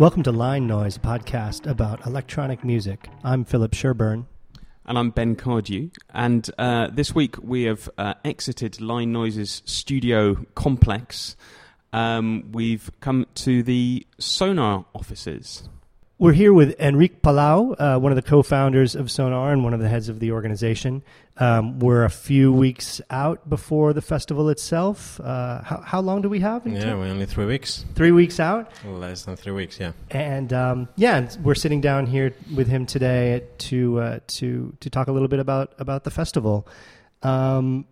Welcome to Line Noise, a podcast about electronic music. I'm Philip Sherburne. And I'm Ben Cardew. And uh, this week we have uh, exited Line Noise's studio complex. Um, we've come to the Sonar offices. We're here with Enrique Palau, uh, one of the co-founders of Sonar and one of the heads of the organization. Um, we're a few weeks out before the festival itself. Uh, how, how, long do we have? Yeah, we're only three weeks. Three weeks out. Less than three weeks, yeah. And um, yeah, we're sitting down here with him today to uh, to to talk a little bit about about the festival. Um,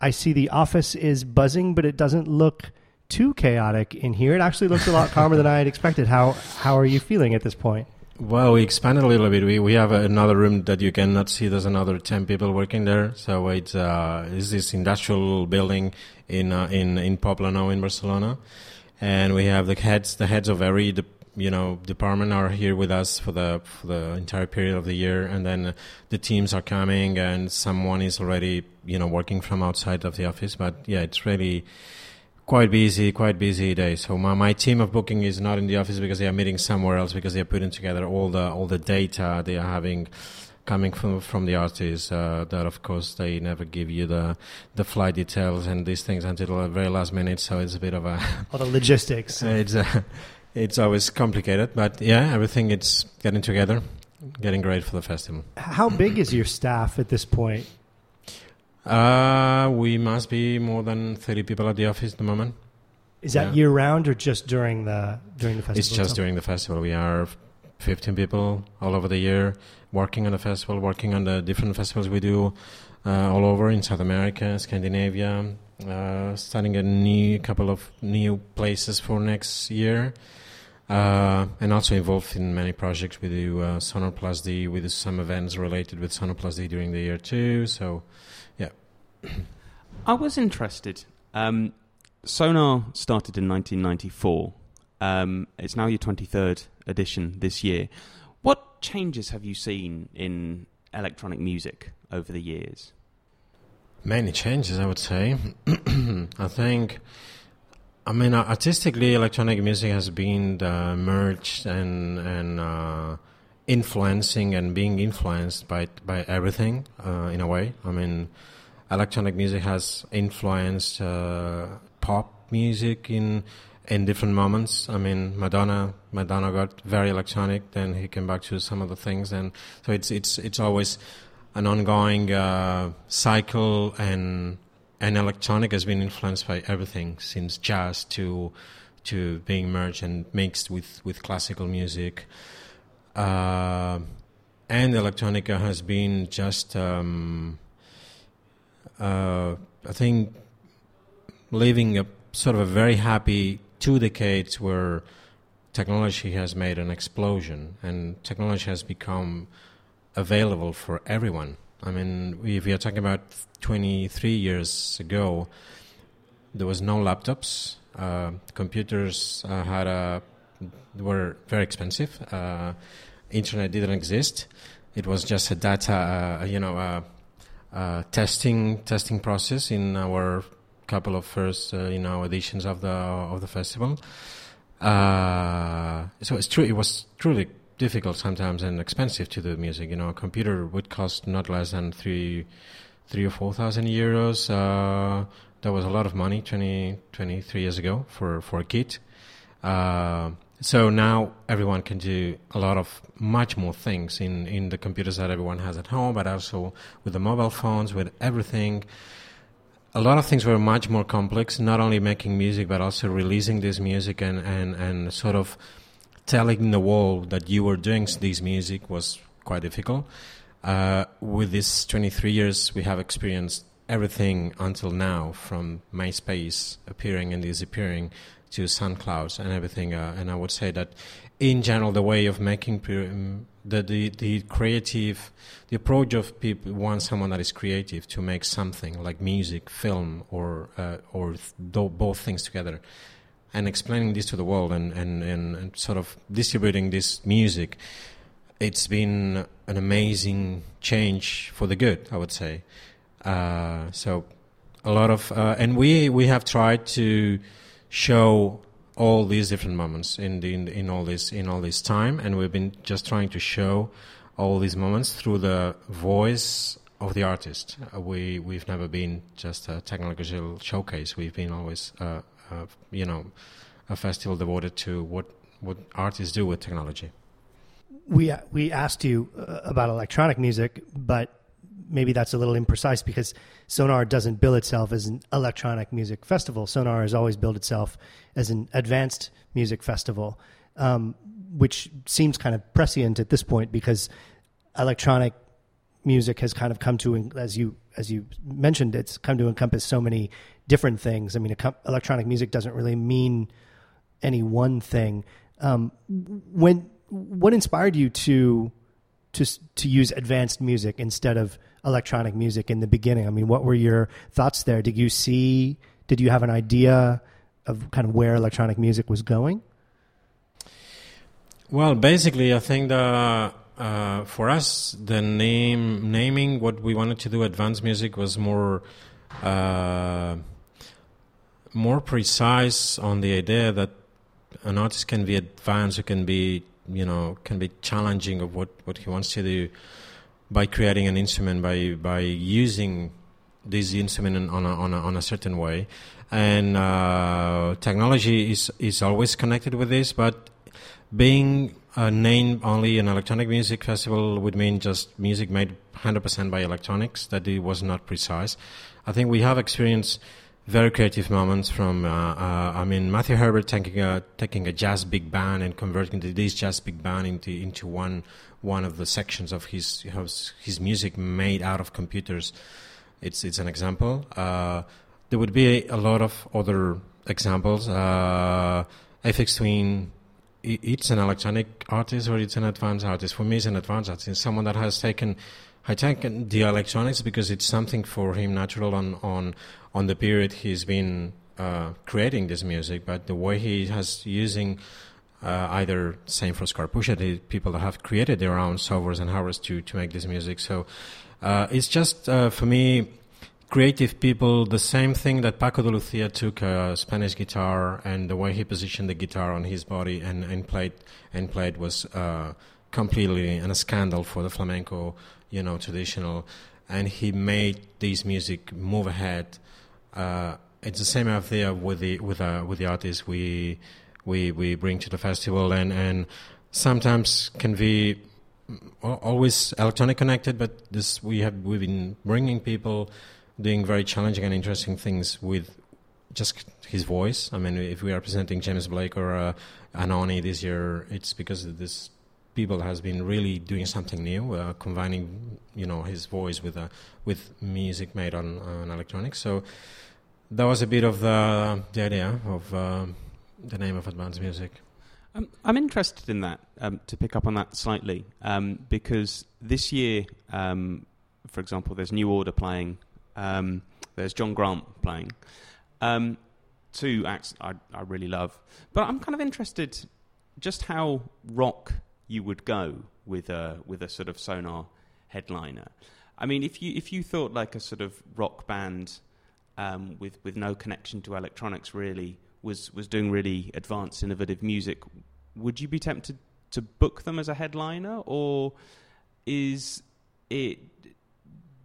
I see the office is buzzing, but it doesn't look too chaotic in here. It actually looks a lot calmer than I had expected. How how are you feeling at this point? Well, we expanded a little bit. We we have another room that you cannot see. There's another ten people working there. So it's uh, this industrial building in uh, in in Poblenou in Barcelona, and we have the heads the heads of every de- you know department are here with us for the for the entire period of the year, and then the teams are coming, and someone is already you know working from outside of the office. But yeah, it's really quite busy, quite busy day. So my, my team of booking is not in the office because they are meeting somewhere else because they are putting together all the all the data they are having coming from from the artists. Uh, that of course they never give you the the flight details and these things until the very last minute. So it's a bit of a all the logistics. it's uh, it's always complicated, but yeah, everything it's getting together, getting great for the festival. How big is your staff at this point? Uh, we must be more than 30 people at the office at the moment. Is that yeah. year round or just during the during the festival? It's just itself? during the festival. We are 15 people all over the year working on the festival, working on the different festivals we do uh, all over in South America, Scandinavia, uh, starting a new couple of new places for next year. Uh, and also involved in many projects. We do uh, Sonar Plus D. We do some events related with Sonar Plus D during the year too. So I was interested. Um, Sonar started in 1994. Um, it's now your 23rd edition this year. What changes have you seen in electronic music over the years? Many changes, I would say. I think, I mean, artistically, electronic music has been uh, merged and and uh, influencing and being influenced by by everything uh, in a way. I mean electronic music has influenced uh, pop music in in different moments. I mean, Madonna Madonna got very electronic, then he came back to some of the things, and so it's it's it's always an ongoing uh, cycle, and and electronic has been influenced by everything since jazz to to being merged and mixed with with classical music. Uh, and electronica has been just um, I think living a sort of a very happy two decades where technology has made an explosion and technology has become available for everyone. I mean, if are talking about 23 years ago, there was no laptops. Uh, computers uh, had a were very expensive. Uh, internet didn't exist. It was just a data, uh, you know, uh, uh, testing testing process in our couple of first uh, you know editions of the of the festival. Uh, so it's true. It was truly difficult sometimes and expensive to do music. You know, a computer would cost not less than three three or four thousand euros. Uh, that was a lot of money 20, 23 years ago for for a kit. So now everyone can do a lot of much more things in, in the computers that everyone has at home, but also with the mobile phones, with everything. A lot of things were much more complex, not only making music, but also releasing this music and, and, and sort of telling the world that you were doing this music was quite difficult. Uh, with these 23 years, we have experienced everything until now, from MySpace appearing and disappearing to SoundClouds and everything. Uh, and I would say that in general, the way of making um, the, the, the creative, the approach of people want someone that is creative to make something like music, film, or uh, or th- both things together, and explaining this to the world and, and, and, and sort of distributing this music. It's been an amazing change for the good, I would say. Uh, so a lot of uh, and we we have tried to show all these different moments in the, in, in all this in all this time, and we've been just trying to show all these moments through the voice of the artist. Uh, we we've never been just a technological showcase. We've been always, uh, uh, you know, a festival devoted to what what artists do with technology. We we asked you uh, about electronic music, but maybe that's a little imprecise because Sonar doesn't bill itself as an electronic music festival. Sonar has always billed itself as an advanced music festival, um, which seems kind of prescient at this point because electronic music has kind of come to, as you as you mentioned, it's come to encompass so many different things. I mean, electronic music doesn't really mean any one thing. Um, when what inspired you to to to use advanced music instead of electronic music in the beginning? I mean, what were your thoughts there? Did you see? Did you have an idea of kind of where electronic music was going? Well, basically, I think the uh, for us the name naming what we wanted to do advanced music was more uh, more precise on the idea that an artist can be advanced, or can be you know can be challenging of what, what he wants to do by creating an instrument by by using this instrument on a, on a, on a certain way. And uh, technology is is always connected with this but being a name only an electronic music festival would mean just music made 100% by electronics that it was not precise. I think we have experienced very creative moments from uh, uh, I mean Matthew Herbert taking a taking a jazz big band and converting this jazz big band into into one one of the sections of his his music made out of computers. It's it's an example. Uh, there would be a lot of other examples. Uh, Aphex Twin, it's an electronic artist or it's an advanced artist. For me, it's an advanced artist. It's someone that has taken I taken the electronics because it's something for him natural on on on the period he's been uh, creating this music, but the way he has using uh, either same for Scarpuccia, the people that have created their own softwares and hardware to to make this music. So uh, it's just uh, for me creative people the same thing that Paco de Lucia took a Spanish guitar and the way he positioned the guitar on his body and, and played and played was uh, completely and a scandal for the flamenco you know traditional and he made this music move ahead uh, it's the same idea with the with uh, with the artists we we we bring to the festival, and and sometimes can be always electronic connected, but this we have we've been bringing people doing very challenging and interesting things with just his voice. I mean, if we are presenting James Blake or uh, Anohni this year, it's because this people has been really doing something new, uh, combining you know his voice with uh, with music made on, on electronics. So that was a bit of the, the idea of uh, the name of advanced music. Um, I'm interested in that um, to pick up on that slightly um, because this year, um, for example, there's New Order playing, um, there's John Grant playing. Um, two acts I, I really love, but I'm kind of interested just how rock you would go with a with a sort of sonar headliner. I mean, if you if you thought like a sort of rock band um, with with no connection to electronics really was was doing really advanced, innovative music, would you be tempted to book them as a headliner, or is it?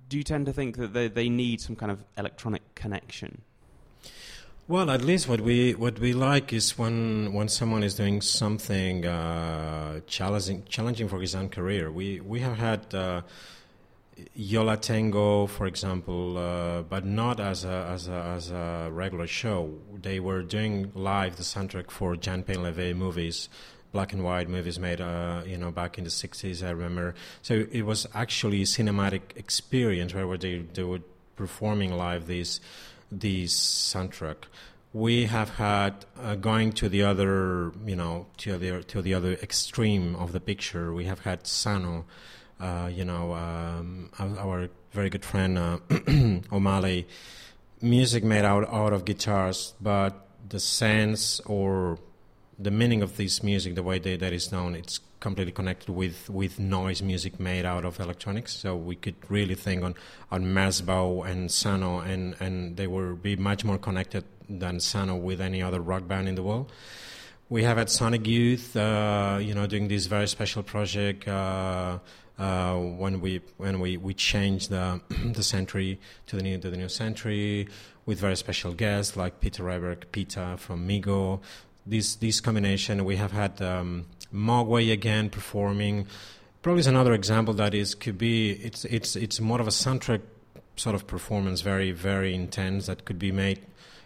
Do you tend to think that they they need some kind of electronic connection? Well, at least what we what we like is when when someone is doing something uh, challenging challenging for his own career. We we have had. Uh, Yo Tango, for example, uh, but not as a, as, a, as a regular show. They were doing live the soundtrack for Jean Painlevé movies, black and white movies made, uh, you know, back in the 60s, I remember. So it was actually a cinematic experience where they, they were performing live this, this soundtrack. We have had uh, going to the other, you know, to the, to the other extreme of the picture. We have had Sunn O))), you know, um, our, very good friend uh, O'Malley, music made out out of guitars, but the sense or the meaning of this music, the way they, that is known, it's completely connected with, with noise music made out of electronics. So we could really think on on Merzbow and Sunn O))), and, and they will be much more connected than Sunn O))) with any other rock band in the world. We have had Sonic Youth, uh, you know, doing this very special project. Uh, uh, when we when we, we changed the the century to the new to the new century with very special guests like Peter Rehberg, Pita from Mego. This this combination we have had um, Mogwai again performing. Probably is another example that is could be it's it's it's more of a soundtrack sort of performance, very very intense that could be made.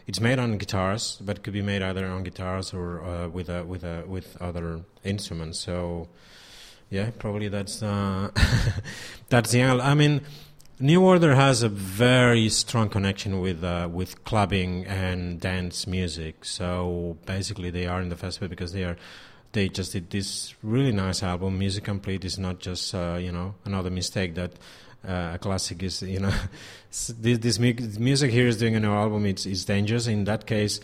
It's made on guitars, but could be made either on guitars or uh, with a, with a, with other instruments. So yeah, probably that's uh, that's the angle. I mean, New Order has a very strong connection with uh, with clubbing and dance music. So basically, they are in the festival because they are they just did this really nice album. Music Complete is not just uh, you know another mistake that. Uh, a classic is, you know, this, this music here is doing a new album. It's, it's dangerous. In that case,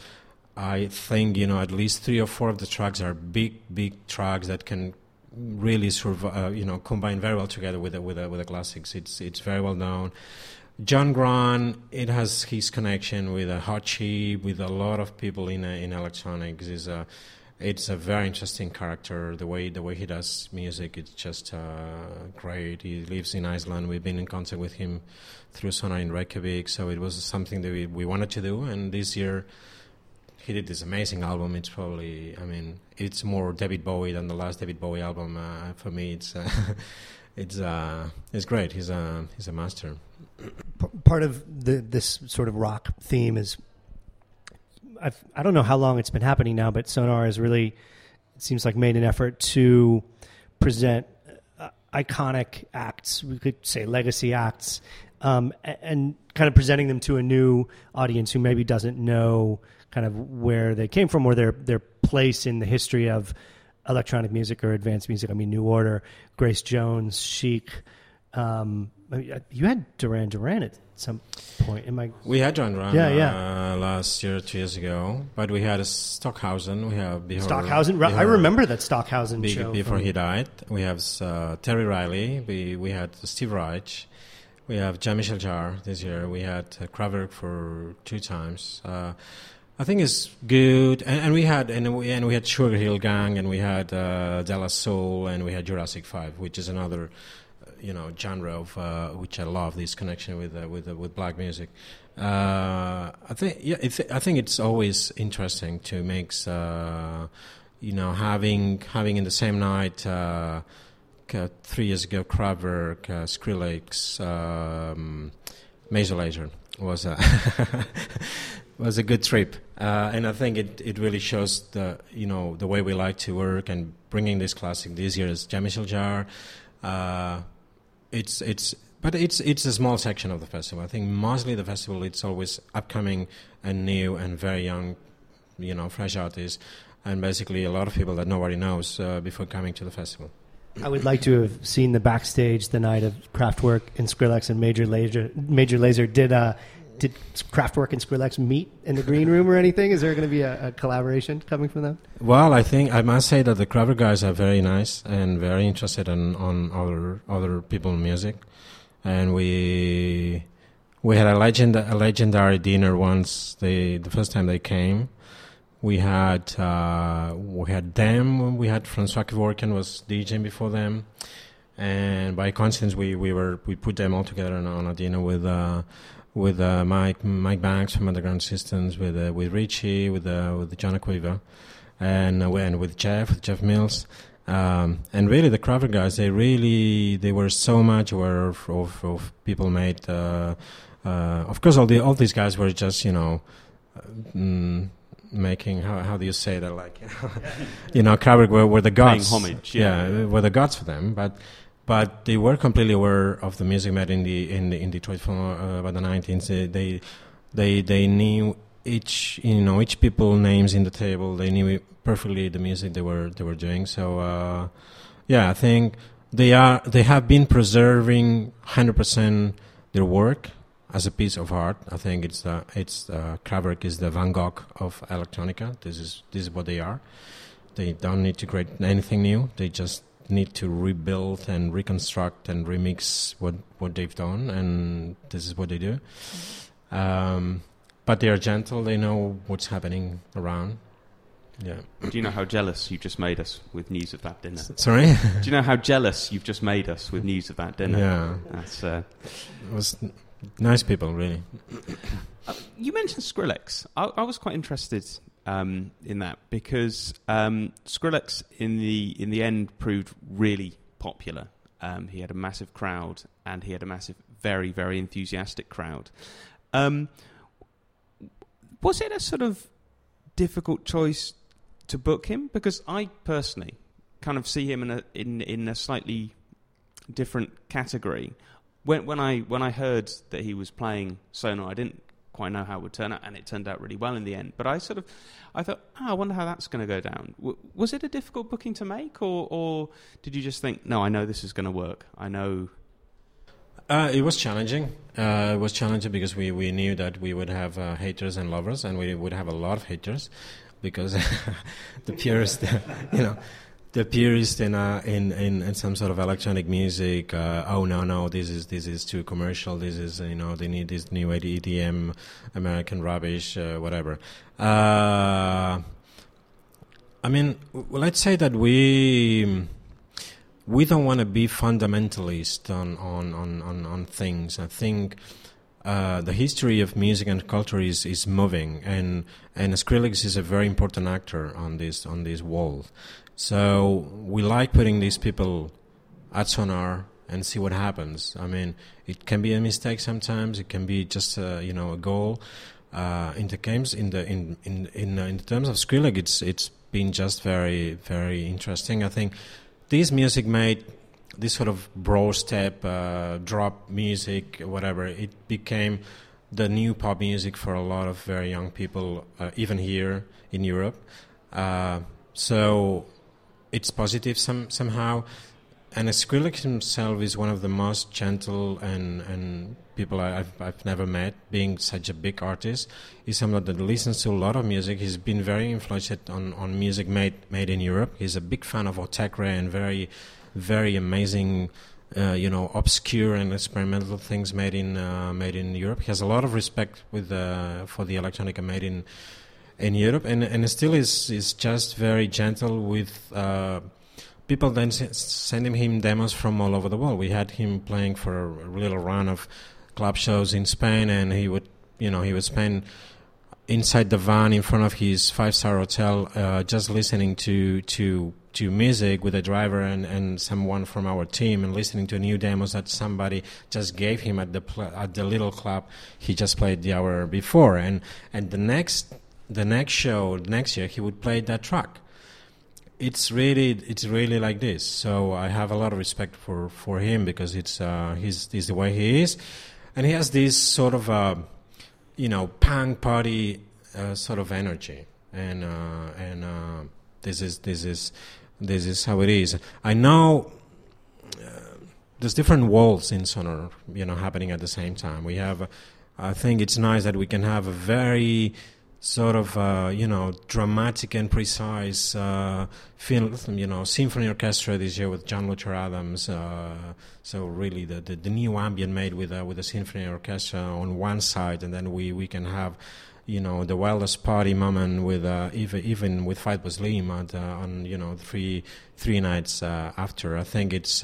I think you know at least three or four of the tracks are big, big tracks that can really survive, uh, you know, combine very well together with the, with the, with the classics. It's it's very well known. John Grant, it has his connection with a Hot Chip, with a lot of people in in electronics. is a it's a very interesting character. The way the way he does music, it's just uh, great. He lives in Iceland. We've been in contact with him through Sonar in Reykjavik, so it was something that we, we wanted to do. And this year, he did this amazing album. It's probably, I mean, it's more David Bowie than the last David Bowie album. Uh, for me, it's uh, it's uh, it's great. He's a he's a master. Part of the this sort of rock theme is, I've, I don't know how long it's been happening now, but Sonar has really, it seems like, made an effort to present uh, iconic acts. We could say legacy acts. Um, and kind of presenting them to a new audience who maybe doesn't know kind of where they came from or their their place in the history of electronic music or advanced music. I mean, New Order, Grace Jones, Chic. Um, you had Duran Duran at some point. Am I? We had Duran Duran. Yeah, yeah. Uh, last year, two years ago, but we had a Stockhausen. We have before, Stockhausen. Before, I remember that Stockhausen be, show before he died. We have uh, Terry Riley. We we had Steve Reich. We have Jean-Michel Jarre this year. We had uh, Kraftwerk for two times. Uh, I think it's good, and, and, we had and we and we had Sugar Hill Gang, and we had uh, De La Soul, and we had Jurassic Five, which is another, uh, you know, genre of uh, which I love. This connection with uh, with uh, with black music. I think yeah, I think it's always interesting to make, you know, having having in the same night. Three years ago, Kraftwerk, Skrillex, um, Major Lazer was a was a good trip, uh, and I think it, it really shows the you know the way we like to work and bringing this classic this year is Jean-Michel Uh, it's it's but it's it's a small section of the festival. I think mostly the festival it's always upcoming and new and very young, you know, fresh artists, and basically a lot of people that nobody knows uh, before coming to the festival. I would like to have seen the backstage the night of Kraftwerk and Skrillex and Major Lazer. Major Lazer did uh, did Kraftwerk and Skrillex meet in the green room or anything? Is there going to be a, a, collaboration coming from them? Well, I think I must say that the Kraftwerk guys are very nice and very interested in on other other people's music, and we we had a legend a legendary dinner once. They the first time they came. We had uh, we had them. We had Francois Kevorkian was DJing before them, and by coincidence we, we were we put them all together on, on a dinner with uh, with uh, Mike Mike Banks from Underground Systems, with uh, with Richie, with uh, with John Acquaviva, and uh, and with Jeff, with Jeff Mills, um, and really the Kraftwerk guys. They really they were so much aware of, of, of people made. Uh, uh, of course, all the all these guys were just you know. Mm, making how how do you say that like you know Kraftwerk were, were the gods Paying homage yeah. yeah were the gods for them but but they were completely aware of the music made in the in the in Detroit from uh, about the 19th. They they they knew each you know each people names in the table. They knew perfectly the music they were they were doing. So uh, yeah, I think they are they have been preserving 100% their work as a piece of art. I think it's the it's uh, Kraftwerk is the Van Gogh of electronica. This is this is what they are. They don't need to create anything new. They just need to rebuild and reconstruct and remix what what they've done, and this is what they do. Um, but they are gentle. They know what's happening around. Yeah. Do you know how jealous you've just made us with news of that dinner? Sorry. Do you know how jealous you've just made us with news of that dinner? Yeah. That's. Uh, It was nice people, really. You mentioned Skrillex. I, I was quite interested um, in that because um, Skrillex, in the in the end, proved really popular. Um, he had a massive crowd, and he had a massive, very, very enthusiastic crowd. Um, was it a sort of difficult choice to book him? Because I personally kind of see him in a in in a slightly different category. When when I when I heard that he was playing Sonar, I didn't quite know how it would turn out, and it turned out really well in the end. But I sort of I thought, oh, I wonder how that's going to go down. W- was it a difficult booking to make, or or did you just think, no, I know this is going to work. I know. Uh, it was challenging. Uh, it was challenging because we, we knew that we would have uh, haters and lovers, and we would have a lot of haters because the purist, you know, the purist in, uh, in in in some sort of electronic music. Uh, oh no, no, this is this is too commercial. This is you know they need this new EDM, American rubbish, uh, whatever. Uh, I mean, let's say that we we don't want to be fundamentalist on on, on, on, on things. I think uh, the history of music and culture is, is moving, and and Skrillex is a very important actor on this on this wall. So we like putting these people at Sonar and see what happens. I mean, it can be a mistake sometimes. It can be just a, you know a goal. Uh, in the games, in the in in in, uh, in terms of Skrillex, it's it's been just very very interesting. I think this music made this sort of bro step, uh, drop music, whatever. It became the new pop music for a lot of very young people, uh, even here in Europe. Uh, so it's positive some, somehow. And Skrillex himself is one of the most gentle and, and people I've, I've never met, being such a big artist. He's someone that listens to a lot of music. He's been very influenced on, on music made, made in Europe. He's a big fan of Autechre and very, very amazing, uh, you know, obscure and experimental things made in, uh, made in Europe. He has a lot of respect with, uh, for the electronica made in, in Europe, and, and still is, is just very gentle with uh, people then sending him demos from all over the world. We had him playing for a little run of club shows in Spain, and he would, you know, he would spend inside the van in front of his five-star hotel, uh, just listening to to to music with a driver and, and someone from our team, and listening to new demos that somebody just gave him at the pl- at the little club he just played the hour before, and and the next the next show next year he would play that track it's really it's really like this. So I have a lot of respect for, for him because it's uh, he's, he's the way he is, and he has this sort of uh, you know punk party uh, sort of energy, and uh, and uh, this is this is this is how it is. I know. uh, There's different walls in Sonar, you know, happening at the same time. We have, uh, I think it's nice that we can have a very sort of uh, you know dramatic and precise uh, film, you know symphony orchestra this year with John Luther Adams. Uh, so really the, the, the new ambient made with uh, with the symphony orchestra on one side, and then we, we can have you know the wildest party moment with uh, even even with Fatboy Slim at, uh, on you know three three nights after. I think it's.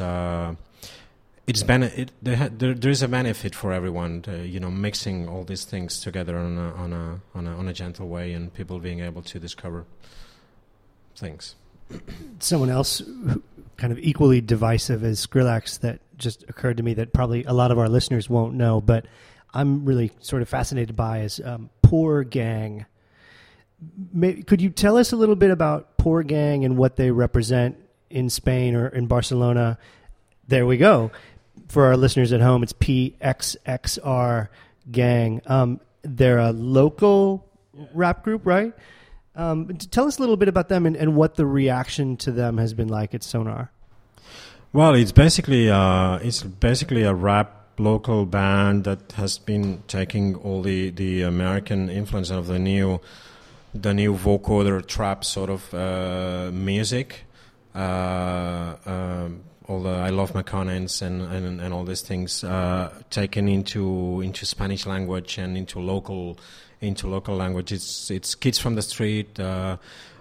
Uh, it's bene- it, there, there, there is a benefit for everyone, to, you know, mixing all these things together on a, on a on a on a gentle way, and people being able to discover things. someone else kind of equally divisive as Skrillex that just occurred to me that probably a lot of our listeners won't know, but I'm really sort of fascinated by is um, Poor Gang. May, could you tell us a little bit about Poor Gang and what they represent in Spain or in Barcelona? There we go. For our listeners at home, it's PXXR Gang. Um, they're a local rap group, right? Um, tell us a little bit about them and, and what the reaction to them has been like at Sonar. Well, it's basically uh, it's basically a rap local band that has been taking all the, the American influence of the new the new vocoder trap sort of uh, music. Uh, um, the I love McConnens and, and, and all these things uh, taken into into Spanish language and into local into local language. It's it's kids from the street. Uh,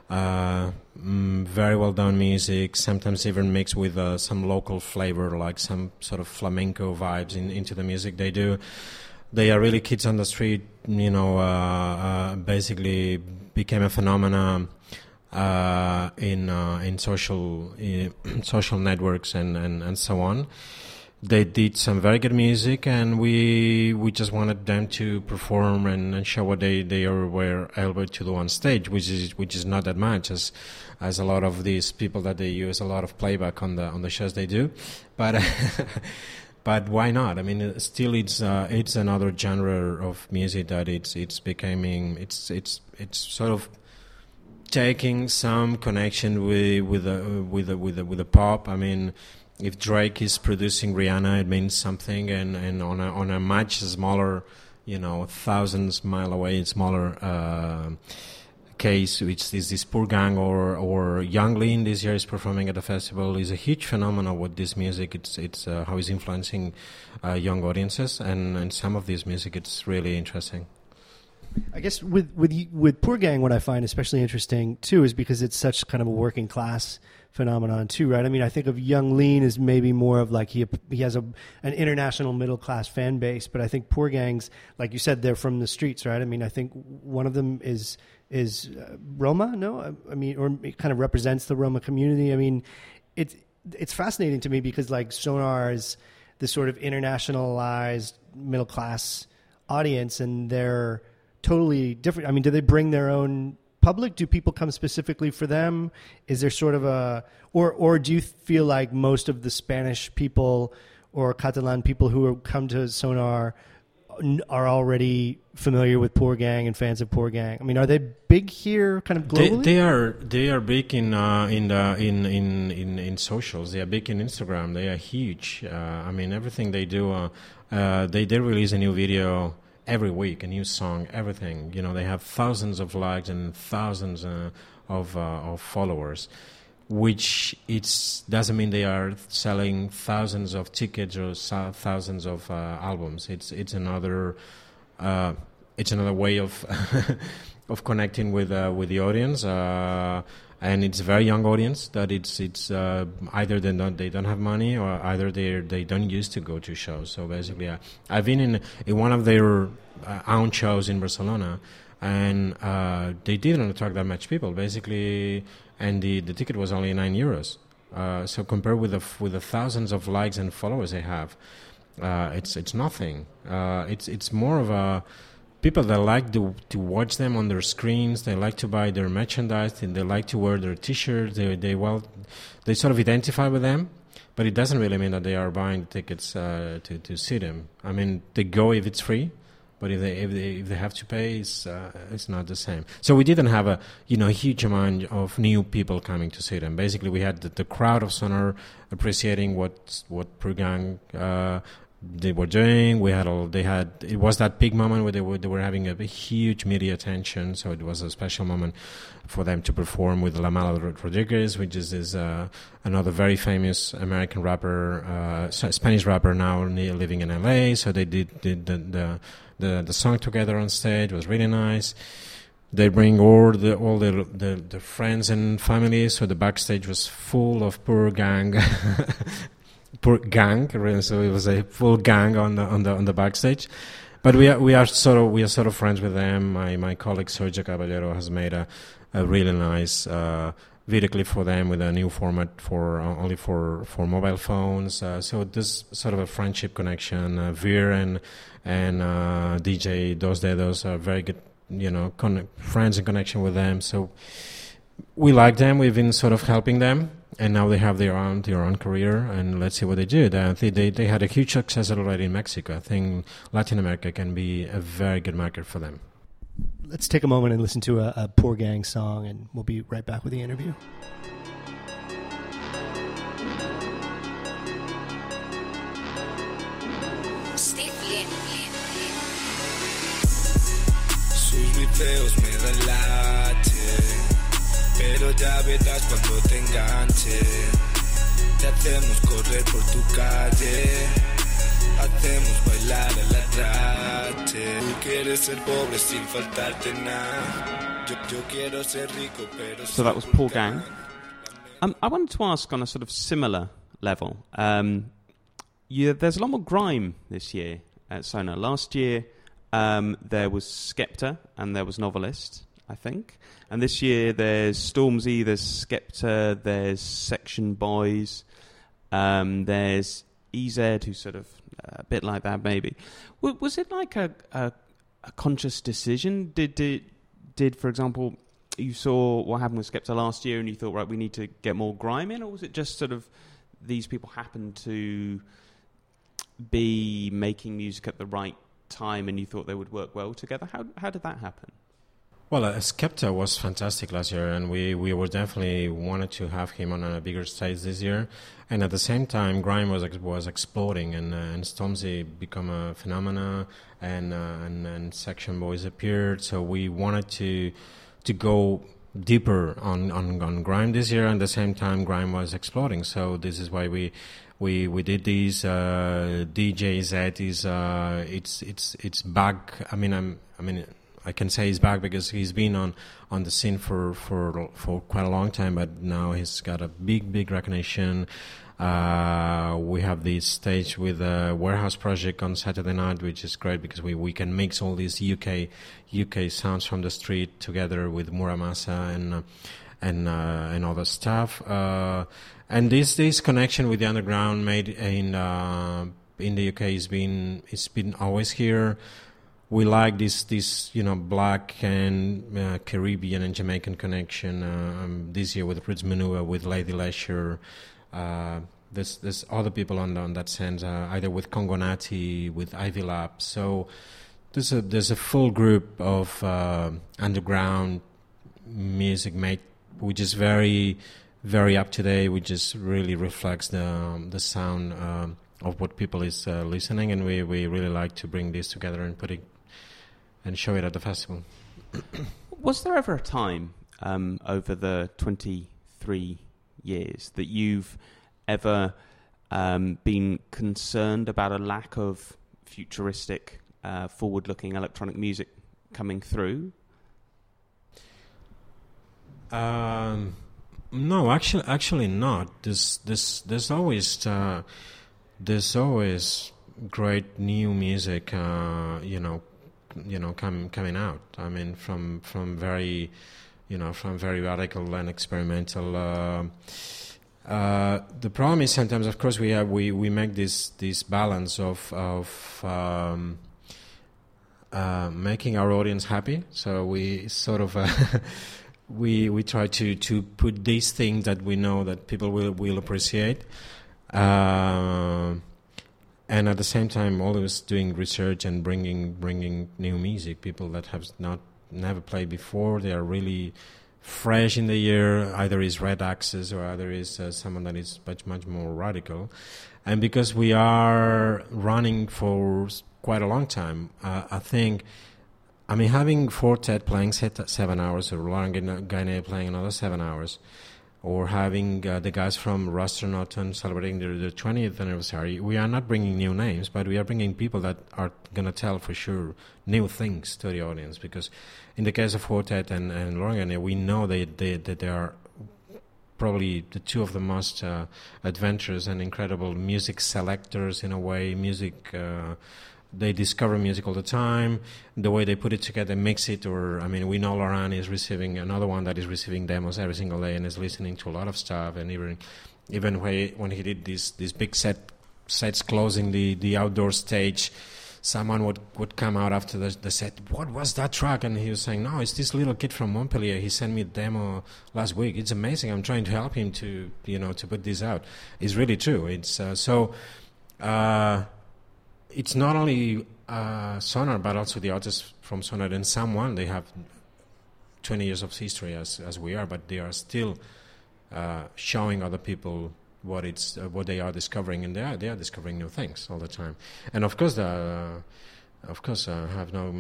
uh, mm, very well done music, sometimes even mixed with uh, some local flavor, like some sort of flamenco vibes in, into the music they do. They are really kids on the street, you know, uh, uh basically became a phenomenon uh, in uh, in social social networks and, and, and so on. They did some very good music, and we we just wanted them to perform and, and show what they, they were able to do on stage, which is which is not that much as as a lot of these people that they use a lot of playback on the on the shows they do, but. but why not? I mean, still, it's uh, it's another genre of music that it's it's becoming it's it's it's sort of taking some connection with with the, with the, with the, with the pop. I mean, if Drake is producing Rihanna, it means something, and, and on a on a much smaller, you know, thousands mile away, smaller uh, case, which is this Poor Gang or or Yung Lean this year is performing at the festival, is a huge phenomenon What this music. It's it's uh, how it's influencing uh, young audiences, and and some of this music, it's really interesting. I guess with with with Poor Gang, what I find especially interesting too is because it's such kind of a working class phenomenon too, right? I mean, I think of Yung Lean as maybe more of like he he has a an international middle class fan base, but I think Poor Gangs, like you said, they're from the streets, right? I mean, I think one of them is is uh, Roma, no? I mean, or it kind of represents the Roma community. I mean, it's it's fascinating to me because like Sonar is this sort of internationalized middle class audience, and they're totally different. I mean, do they bring their own public? Do people come specifically for them? Is there sort of a or or do you feel like most of the Spanish people or Catalan people who come to Sonar are already familiar with Poor Gang and fans of Poor Gang? I mean, are they big here, kind of globally? They, they are. They are big in uh, in, the, in in in in socials. They are big in Instagram. They are huge. Uh, I mean, everything they do. Uh, uh they did release a new video every week, a new song, everything. You know, they have thousands of likes and thousands uh, of uh, of followers, which it doesn't mean they are selling thousands of tickets or thousands of uh, albums. It's it's another uh, it's another way of of connecting with uh, with the audience. And it's a very young audience that it's it's uh, either they don't they don't have money or either they they don't used to go to shows. So basically, uh, I've been in in one of their uh, own shows in Barcelona, and uh, they didn't attract that much people. Basically, and the the ticket was only nine euros. Uh, so compared with the with the thousands of likes and followers they have, uh, it's it's nothing. it's it's more of a people that like to, to watch them on their screens they like to buy their merchandise and they like to wear their t-shirts they, they well they sort of identify with them but it doesn't really mean that they are buying tickets uh, to, to see them. I mean they go if it's free but if they if they, if they have to pay it's, uh, it's not the same. So we didn't have a you know huge amount of new people coming to see them. Basically we had the, the crowd of sonar appreciating what what Poor Gang uh, they were doing. We had all they had. It was that big moment where they were they were having a, huge media attention. So it was a special moment for them to perform with La Mala Rodriguez, which is, is uh, another very famous American rapper, uh, Spanish rapper now living in LA. So they did, did the, the, the the song together on stage. It was really nice. They bring all the all the, the, the friends and family. So the backstage was full of Poor Gang gang, so it was a full gang on the on the on the backstage. But we are we are sort of we are sort of friends with them. My my colleague Sergio Caballero has made a, a really nice uh, video clip for them with a new format for uh, only for for mobile phones. Uh, so this sort of a friendship connection. Uh, Veer and and uh, DJ Dos Dedos are very good, you know, con- friends and connection with them. So we like them. We've been sort of helping them and now they have their own their own career, and let's see what they do. They they they had a huge success already in Mexico. I think Latin America can be a very good market for them. Let's take a moment and listen to a, a Poor Gang song, and we'll be right back with the interview. Sus me Pero ya verás cuando te enganche Te hacemos correr por tu calle. Hacemos bailar. Tú quieres ser pobre sin faltarte nada. Yo, yo quiero ser rico, pero. So that was Poor Gang. Um, I wanted to ask on a sort of similar level. Um, you, there's a lot more grime this year at Sonar. Last year, um, there was Skepta and there was Novelist, I think. And this year, there's Stormzy, there's Skepta, there's Section Boyz, um, there's EZ, who's sort of uh, a bit like that, maybe. W- was it like a, a, a conscious decision? Did, did, did, for example, you saw what happened with Skepta last year and you thought, right, we need to get more grime in? Or was it just sort of these people happened to be making music at the right time and you thought they would work well together? How, how did that happen? Well, uh, Skepta was fantastic last year, and we, we were definitely wanted to have him on a bigger stage this year. And at the same time, grime was was exploding, and uh, and Stormzy become a phenomena, and, uh, and and Section Boyz appeared. So we wanted to to go deeper on, on, on grime this year, and at the same time, grime was exploding. So this is why we we we did these uh, DJ EZ is uh, it's it's it's back. I mean, I'm I mean I can say he's back because he's been on, on the scene for, for for quite a long time, but now he's got a big big recognition. Uh, we have this stage with a warehouse project on Saturday night, which is great because we, we can mix all these UK UK sounds from the street together with Mura Masa and uh, and uh, and other stuff. Uh, and this this connection with the underground made in uh, in the UK has been it's been always here we like this this you know black and uh, Caribbean and Jamaican connection. Uh, um, this year with Roots Manuva, with Lady Leshurr. Uh, there's there's other people on on that sense, uh, either with Congo Natty, with Ivy Lab. So there's a there's a full group of uh, underground music made, which is very very up to date, which just really reflects the um, the sound. Um, of what people is uh, listening, and we, we really like to bring this together and put it and show it at the festival. Was there ever a time um, over the 23 years that you've ever um, been concerned about a lack of futuristic, uh, forward looking electronic music coming through? Um, no, actually, actually not. There's, there's, there's always, uh, there's always great new music, uh, you know, you know come, coming out. I mean, from from very you know from very radical and experimental. Uh, uh, the problem is sometimes, of course, we have we, we make this this balance of of um, uh, making our audience happy. So we sort of uh, we we try to to put these things that we know that people will will appreciate. And at the same time always doing research and bringing bringing new music people that have not never played before they are really fresh in the year. Either is Red Axes or either is uh, someone that is much much more radical. And because we are running for quite a long time uh, i think i mean having Four Tet playing seven hours or Laurent Garnier playing another seven hours or having uh, the guys from Rustronauten celebrating their, their 20th anniversary, we are not bringing new names, but we are bringing people that are going to tell for sure new things to the audience. Because in the case of Four Tet and, and Laurent, we know they, they, that they are probably the two of the most uh, adventurous and incredible music selectors in a way, music. Uh, they discover music all the time. The way they put it together, mix it, or I mean, we know Laurent is receiving another one that is receiving demos every single day and is listening to a lot of stuff. And even even when he did this these big set sets closing the the outdoor stage, someone would would come out after the, the set. What was that track? And he was saying, No, it's this little kid from Montpellier. He sent me a demo last week. It's amazing. I'm trying to help him to you know to put this out. It's really true. It's uh, so. Uh, it's not only uh, Sonar, but also the artists from Sonar and someone. They have 20 years of history as, as we are, but they are still uh, showing other people what it's uh, what they are discovering, and they are they are discovering new things all the time. And of course, the uh, of course, I have no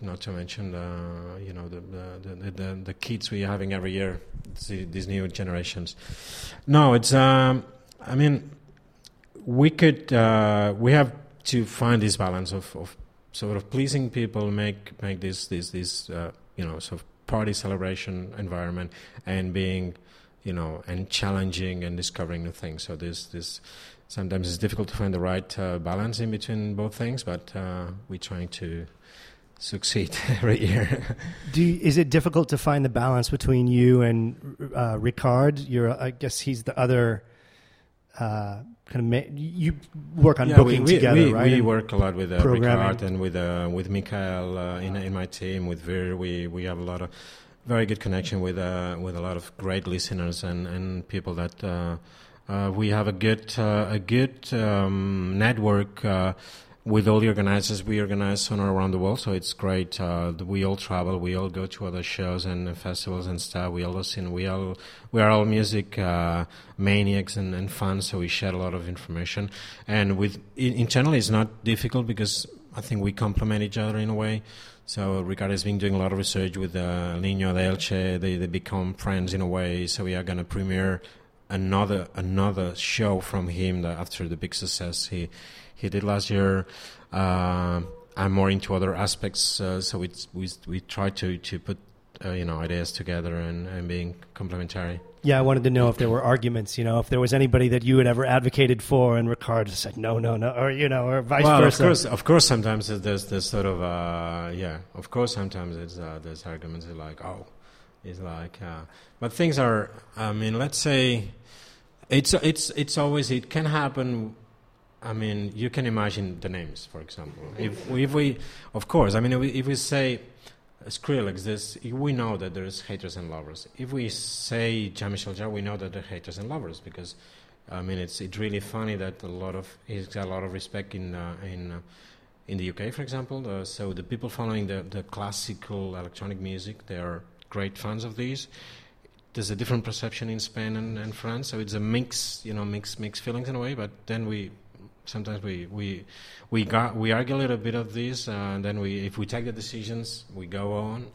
not to mention the you know the the, the the, the kids we are having every year, these new generations. No, it's. Um, I mean, we could uh, we have to find this balance of, of sort of pleasing people, make make this this this uh, you know sort of party celebration environment, and being you know and challenging and discovering new things. So this this sometimes it's difficult to find the right uh, balance in between both things, but uh, we're trying to succeed every year. You, is it difficult to find the balance between you and uh, Ricard? You're, I guess he's the other uh, kind of ma- you work on yeah, booking we, together, we, right? We And work a lot with uh. Ricard and with uh, with Mikael uh, in in my team. With Vir, we we have a lot of very good connection with uh, with a lot of great listeners and and people that. Uh, uh, we have a good uh, a good um, network uh, with all the organizers. We organize Sonar around the world, so it's great. Uh, we all travel, we all go to other shows and festivals and stuff. We all listen. We all we are all music uh, maniacs and, and fans, so we share a lot of information. And with in, in it's not difficult because I think we complement each other in a way. So Ricardo has been doing a lot of research with uh, Niño de Elche. They they become friends in a way. So we are gonna premiere another another show from him that after the big success he he did last year. Uh, I'm more into other aspects, uh, so it's, we we try to to put uh, you know ideas together and, and being complementary. yeah, I wanted to know if there were arguments. You know, if there was anybody that you had ever advocated for, and Ricard said no, no, no, or you know, or vice well, versa. of course, of course, sometimes there's there's sort of uh, yeah, of course, sometimes it's uh, there's arguments like oh, it's like, uh, but things are. I mean, let's say it's it's it's always it can happen. I mean, you can imagine the names, for example. If if we, of course, I mean, if we, say Skrillex, this we know that there's haters and lovers. If we say Jean-Michel we know that there are haters and lovers because, I mean, it's it's really funny that a lot of he's got a lot of respect in uh, in. Uh, in the UK, for example, uh, so the people following the, the classical electronic music, they are great fans of these. There's a different perception in Spain and, and France, so it's a mix, you know, mix mixed feelings in a way. But then we sometimes we we we got we argue a little bit of this, uh, and then we if we take the decisions, we go on,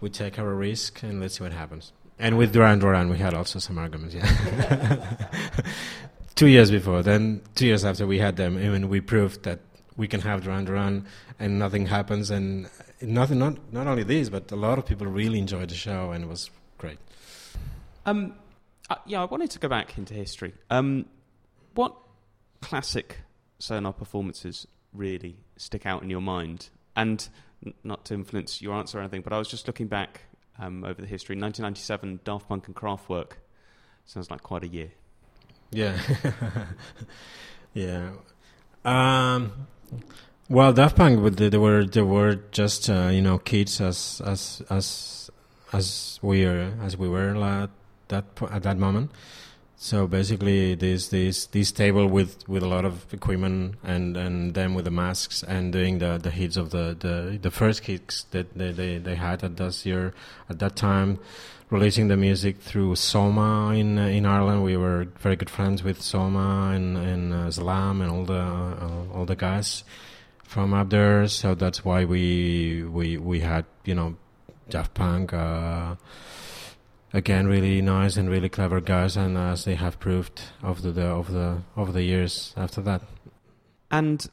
we take our risk, and let's see what happens. And with Duran Duran, we had also some arguments. Yeah, two years before, then two years after we had them, even we proved that we can have Duran Duran, and nothing happens, and nothing. Not not only this, but a lot of people really enjoyed the show, and it was great. Um, uh, yeah, I wanted to go back into history. Um, what classic Sonar performances really stick out in your mind? And n- not to influence your answer or anything, but I was just looking back um, over the history. 1997, Daft Punk and Kraftwerk. Sounds like quite a year. Yeah, yeah. Um, well, Daft Punk, they, they were they were just uh, you know kids as as as as we are as we were at that at that moment. So basically, this this this table with, with a lot of equipment and, and them with the masks and doing the, the hits of the, the, the first kicks that they, they, they had at this year at that time, releasing the music through Soma in in Ireland. We were very good friends with Soma and and uh, Slam and all the uh, all the guys from up there. So that's why we we we had you know Daft Punk. Uh, again really nice and really clever guys and as they have proved over the over the over the years after that And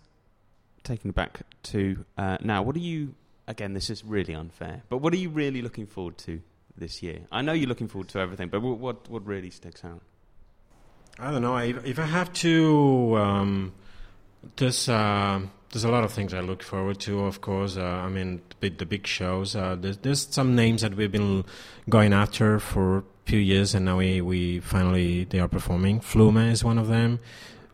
taking back to uh, now, what are you? Again, this is really unfair, but what are you really looking forward to this year? I know you're looking forward to everything, but what what, what really sticks out? i don't know if, if i have to um there's uh, there's a lot of things i look forward to of course uh, i mean the the big shows uh, there's, there's some names that we've been going after for a few years and now we, we finally they are performing flume is one of them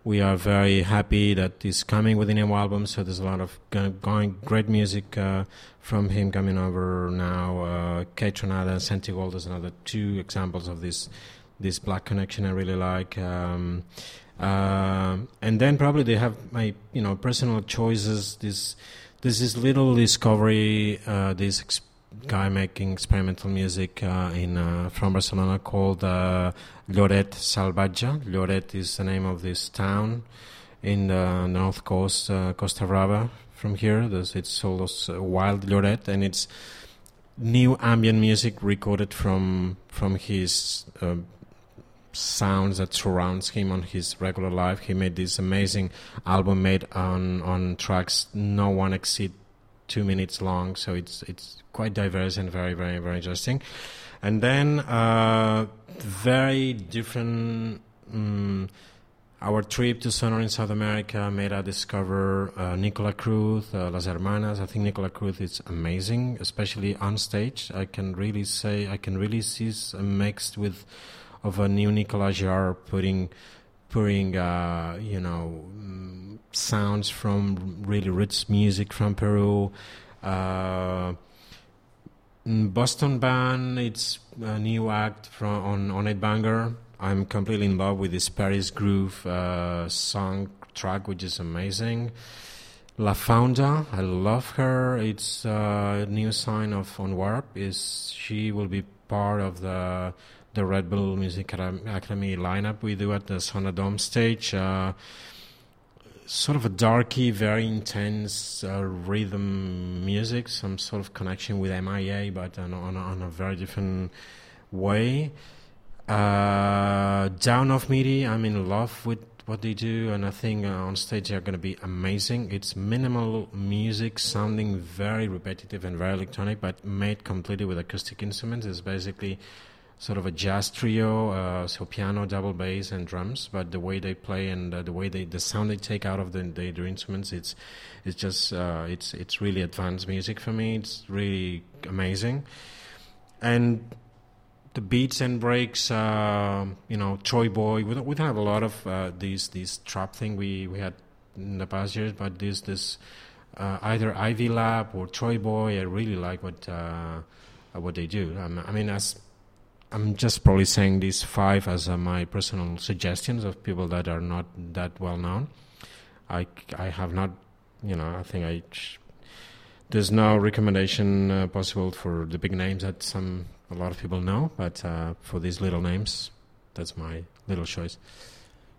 we are very happy that he's coming with a new album. So there's a lot of go- going great music uh, from him coming over now. Uh, Kaytranada and Santi is another two examples of this this black connection I really like. Um, uh, and then probably they have my you know personal choices. This this is little discovery. Uh, this ex- guy making experimental music uh, in uh, from Barcelona called uh, Lloret Salvatge. Lloret is the name of this town in the north coast, uh, Costa Brava. From here, There's, it's almost uh, wild Lloret, and it's new ambient music recorded from from his uh, sounds that surrounds him on his regular life. He made this amazing album made on on tracks no one exceed two minutes long, so it's it's quite diverse and very very very interesting. And then uh, very different. Um, our trip to Sonar in South America made us discover uh, Nicola Cruz, uh, Las Hermanas. I think Nicola Cruz is amazing, especially on stage. I can really say I can really see mixed with of a new Nicolas Jaar putting putting uh, you know sounds from really rich music from Peru. Uh, mm, Boston Bun, it's a new act from on on Ed Banger I'm completely in love with this Paris Groove uh, song track, which is amazing. Lafawndah, I love her. It's a new sign of On Warp. Is she will be part of the the Red Bull Music Academy lineup we do at the SonarDome stage. Uh, sort of a darky, very intense uh, rhythm music, some sort of connection with MIA, but on, on, on a very different way. Uh, Dawn of Midi, I'm in love with what they do, and I think uh, on stage they're going to be amazing. It's minimal music, sounding very repetitive and very electronic, but made completely with acoustic instruments. It's basically sort of a jazz trio, uh, so piano, double bass, and drums. But the way they play and uh, the way they, the sound they take out of the, the, their instruments, it's it's just uh, it's it's really advanced music for me. It's really amazing, and the beats and breaks, uh, you know, TroyBoi. We don't, we don't have a lot of uh, these these trap thing we, we had in the past years, but this this uh, either Ivy Lab or TroyBoi, I really like what what they do. Um, I mean, as I'm just probably saying these five as uh, my personal suggestions of people that are not that well known. I I have not, you know, I think I. There's no recommendation uh, possible for the big names that some a lot of people know, but uh, for these little names, that's my little choice.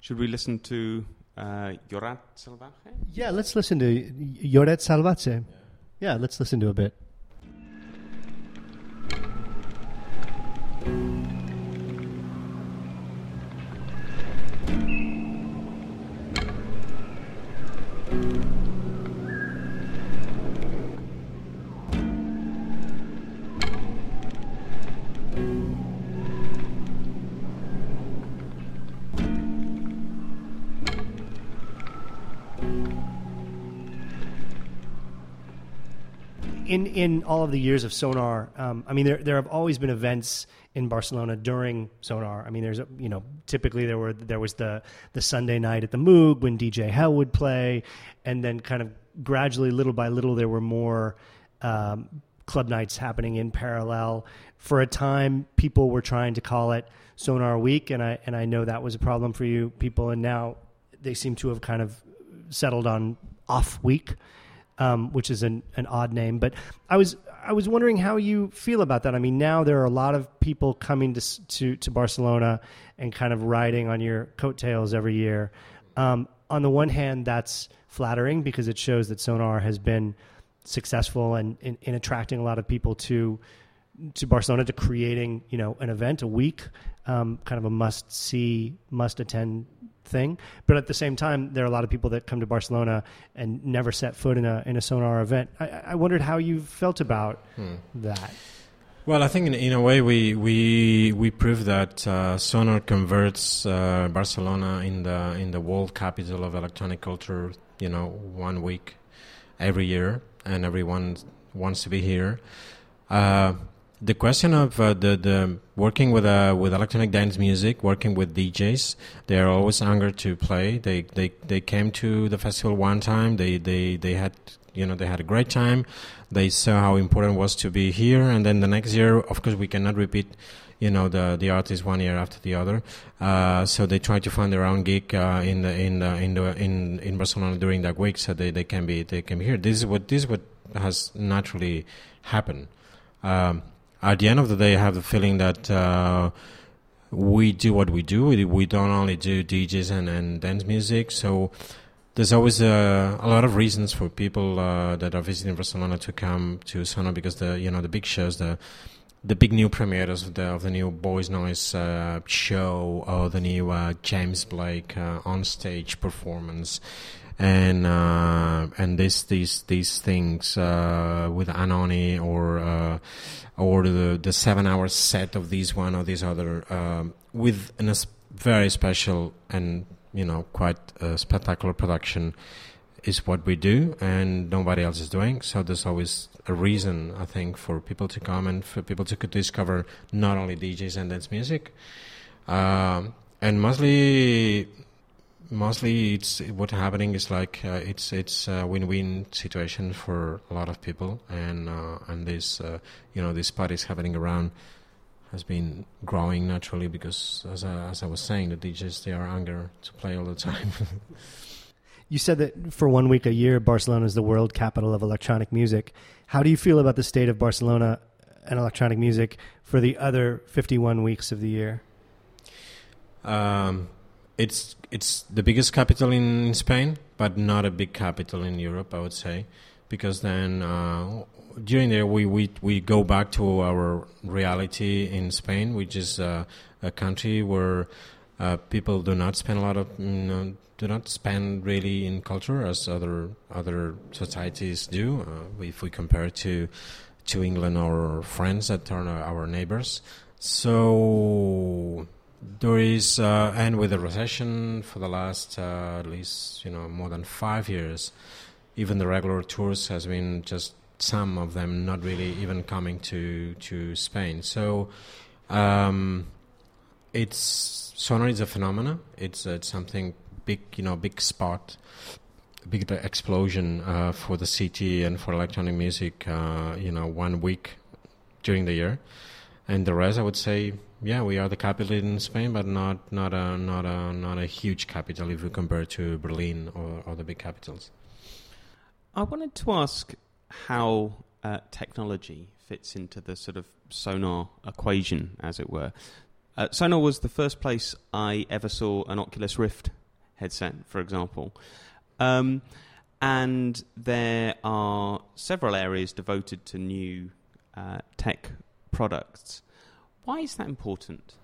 Should we listen to uh, Lloret Salvaje? Yeah, let's listen to Lloret Salvaje. Yeah. yeah, let's listen to a bit. thank you in in all of the years of Sonar, um, I mean, there there have always been events in Barcelona during Sonar. I mean, there's you know typically there were there was the the Sunday night at the Moog when DJ Hell would play, and then kind of gradually, little by little, there were more. Um, club nights happening in parallel. For a time, people were trying to call it Sonar Week, and I and I know that was a problem for you people. And now they seem to have kind of settled on Off Week um, which is an, an odd name. But I was I was wondering how you feel about that. I mean, now there are a lot of people coming to to, to Barcelona and kind of riding on your coattails every year. Um, on the one hand, that's flattering because it shows that Sonar has been successful and in, in attracting a lot of people to to Barcelona to creating you know an event a week, um, kind of a must see, must attend thing. But at the same time, there are a lot of people that come to Barcelona and never set foot in a in a Sonar event. I, I wondered how you felt about hmm. that. Well, I think in, in, a way we we we prove that uh, Sonar converts uh, Barcelona in the in the world capital of electronic culture. You know, one week every year, and everyone wants to be here. Uh, the question of uh, the the working with uh, with electronic dance music, working with DJs, they are always eager to play. They they they came to the festival one time. They they they had you know they had a great time. They saw how important it was to be here, and then the next year, of course, we cannot repeat. You know the the artist one year after the other, uh, so they try to find their own gig uh, in the in the in the in in Barcelona during that week, so they, they can be they can be here. This is what this is what has naturally happened. Um, at the end of the day, I have the feeling that uh, we do what we do. We, we don't only do DJs and, and dance music. So there's always a, a lot of reasons for people uh, that are visiting Barcelona to come to Sonar because the you know the big shows, the the big new premieres of the of the new Boys Noize uh, show or the new uh, James Blake uh, on stage performance, and uh, and this these these things with Anohni or or the the seven hour set of this one or this other um, with a very special and you know quite uh, spectacular production is what we do and nobody else is doing. So there's always a reason, I think, for people to come and for people to discover not only DJs and dance music. Um, and mostly, mostly it's what's happening is like uh, it's it's a win-win situation for a lot of people, and uh, and this uh, you know these parties happening around has been growing naturally because as I, as I was saying, the DJs they are eager to play all the time. You said that for one week a year, Barcelona is the world capital of electronic music. How do you feel about the state of Barcelona and electronic music for the other 51 weeks of the year? Um, it's it's the biggest capital in Spain, but not a big capital in Europe, I would say, because then uh, during there we, we we go back to our reality in Spain, which is uh, a country where uh, people do not spend a lot of you know, do not spend really in culture as other other societies do. Uh, if we compare to to England or France that are our neighbors, so there is, uh, and with the recession for the last uh, at least you know more than five years, even the regular tours has been just some of them not really even coming to to Spain. So um, it's Sonar is a phenomena. It's it's something big, you know, big spot, big explosion uh, for the city and for electronic music. Uh, you know, one week during the year, and the rest, I would say, yeah, we are the capital in Spain, but not not a not a not a huge capital if we compare to Berlin or other big capitals. I wanted to ask how uh, technology fits into the sort of sonar equation, as it were. Uh, sonar was the first place I ever saw an Oculus Rift headset, for example. Um, and there are several areas devoted to new uh, tech products. Why is that important?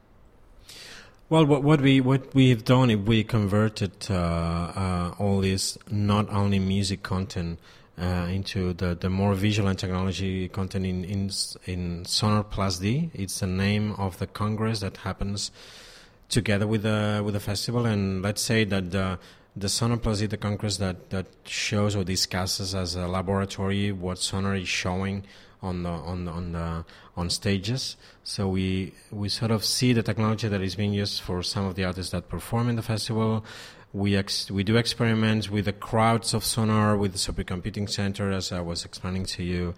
Well, what, what we what we've done is we converted uh, uh, all this not only music content uh, into the, the more visual and technology content in, in in Sonar Plus D. It's the name of the congress that happens together with the with the festival. And let's say that the the Sonar Plus D, the congress that that shows or discusses as a laboratory what Sonar is showing on the on the, on the on stages. So we we sort of see the technology that is being used for some of the artists that perform in the festival. We ex- we do experiments with the crowds of Sonar with the supercomputing center, as I was explaining to you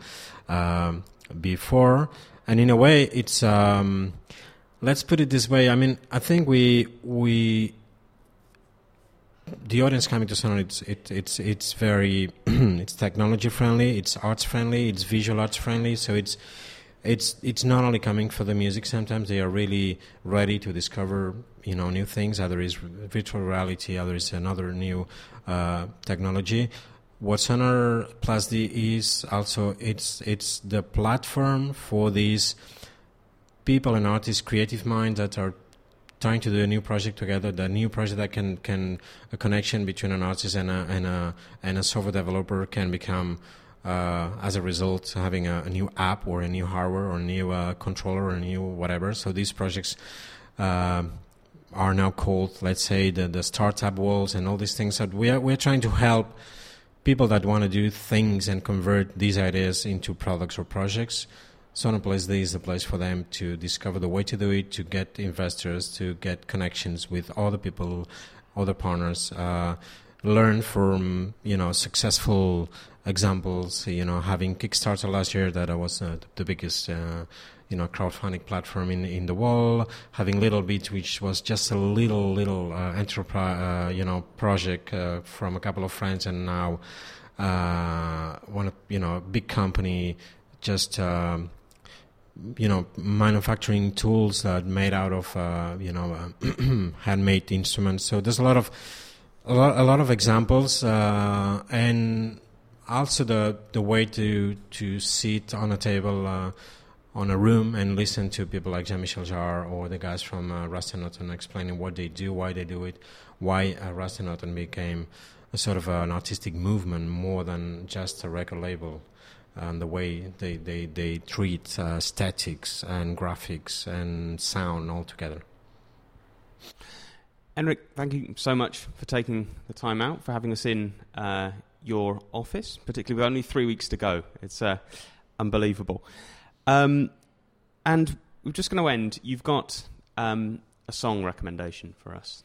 um, before. And in a way, it's um, let's put it this way. I mean, I think we we the audience coming to Sonar, it's it, it's it's very it's technology friendly, it's arts friendly, it's visual arts friendly. So it's it's it's not only coming for the music. Sometimes they are really ready to discover you know new things. Other is virtual reality. Other is another new uh, technology. What Sonar Plus D is also it's it's the platform for these people and artists, creative minds that are trying to do a new project together, the new project that can can a connection between an artist and a and a and a software developer can become uh, as a result having a, a, new app or a new hardware or a new uh, controller or a new whatever. So these projects. Uh, are now called, let's say, the, the startup walls and all these things that we are we're trying to help people that want to do things and convert these ideas into products or projects. Sonar Plus D is the place for them to discover the way to do it, to get investors, to get connections with other people, other partners, uh, learn from you know successful examples. You know, having Kickstarter last year that was uh, the biggest. Uh, you know, crowdfunding platform in in the world, having Little Bit, which was just a little little uh, enterprise, uh, you know, project uh, from a couple of friends, and now one, you know, big company just. Um, you know manufacturing tools that made out of uh, you know uh, handmade instruments so there's a lot of a lot, a lot of examples uh, and also the the way to to sit on a table on a room and listen to people like Jean-Michel Jarre or the guys from uh, Raster-Noton explaining what they do, why they do it, why uh, Raster-Noton became a sort of an artistic movement more than just a record label. And the way they, they, they treat uh, statics and graphics and sound all together. Enric, thank you so much for taking the time out, for having us in uh, your office, particularly with only three weeks to go. It's uh, unbelievable. Um, and we're just going to end. You've got um, a song recommendation for us.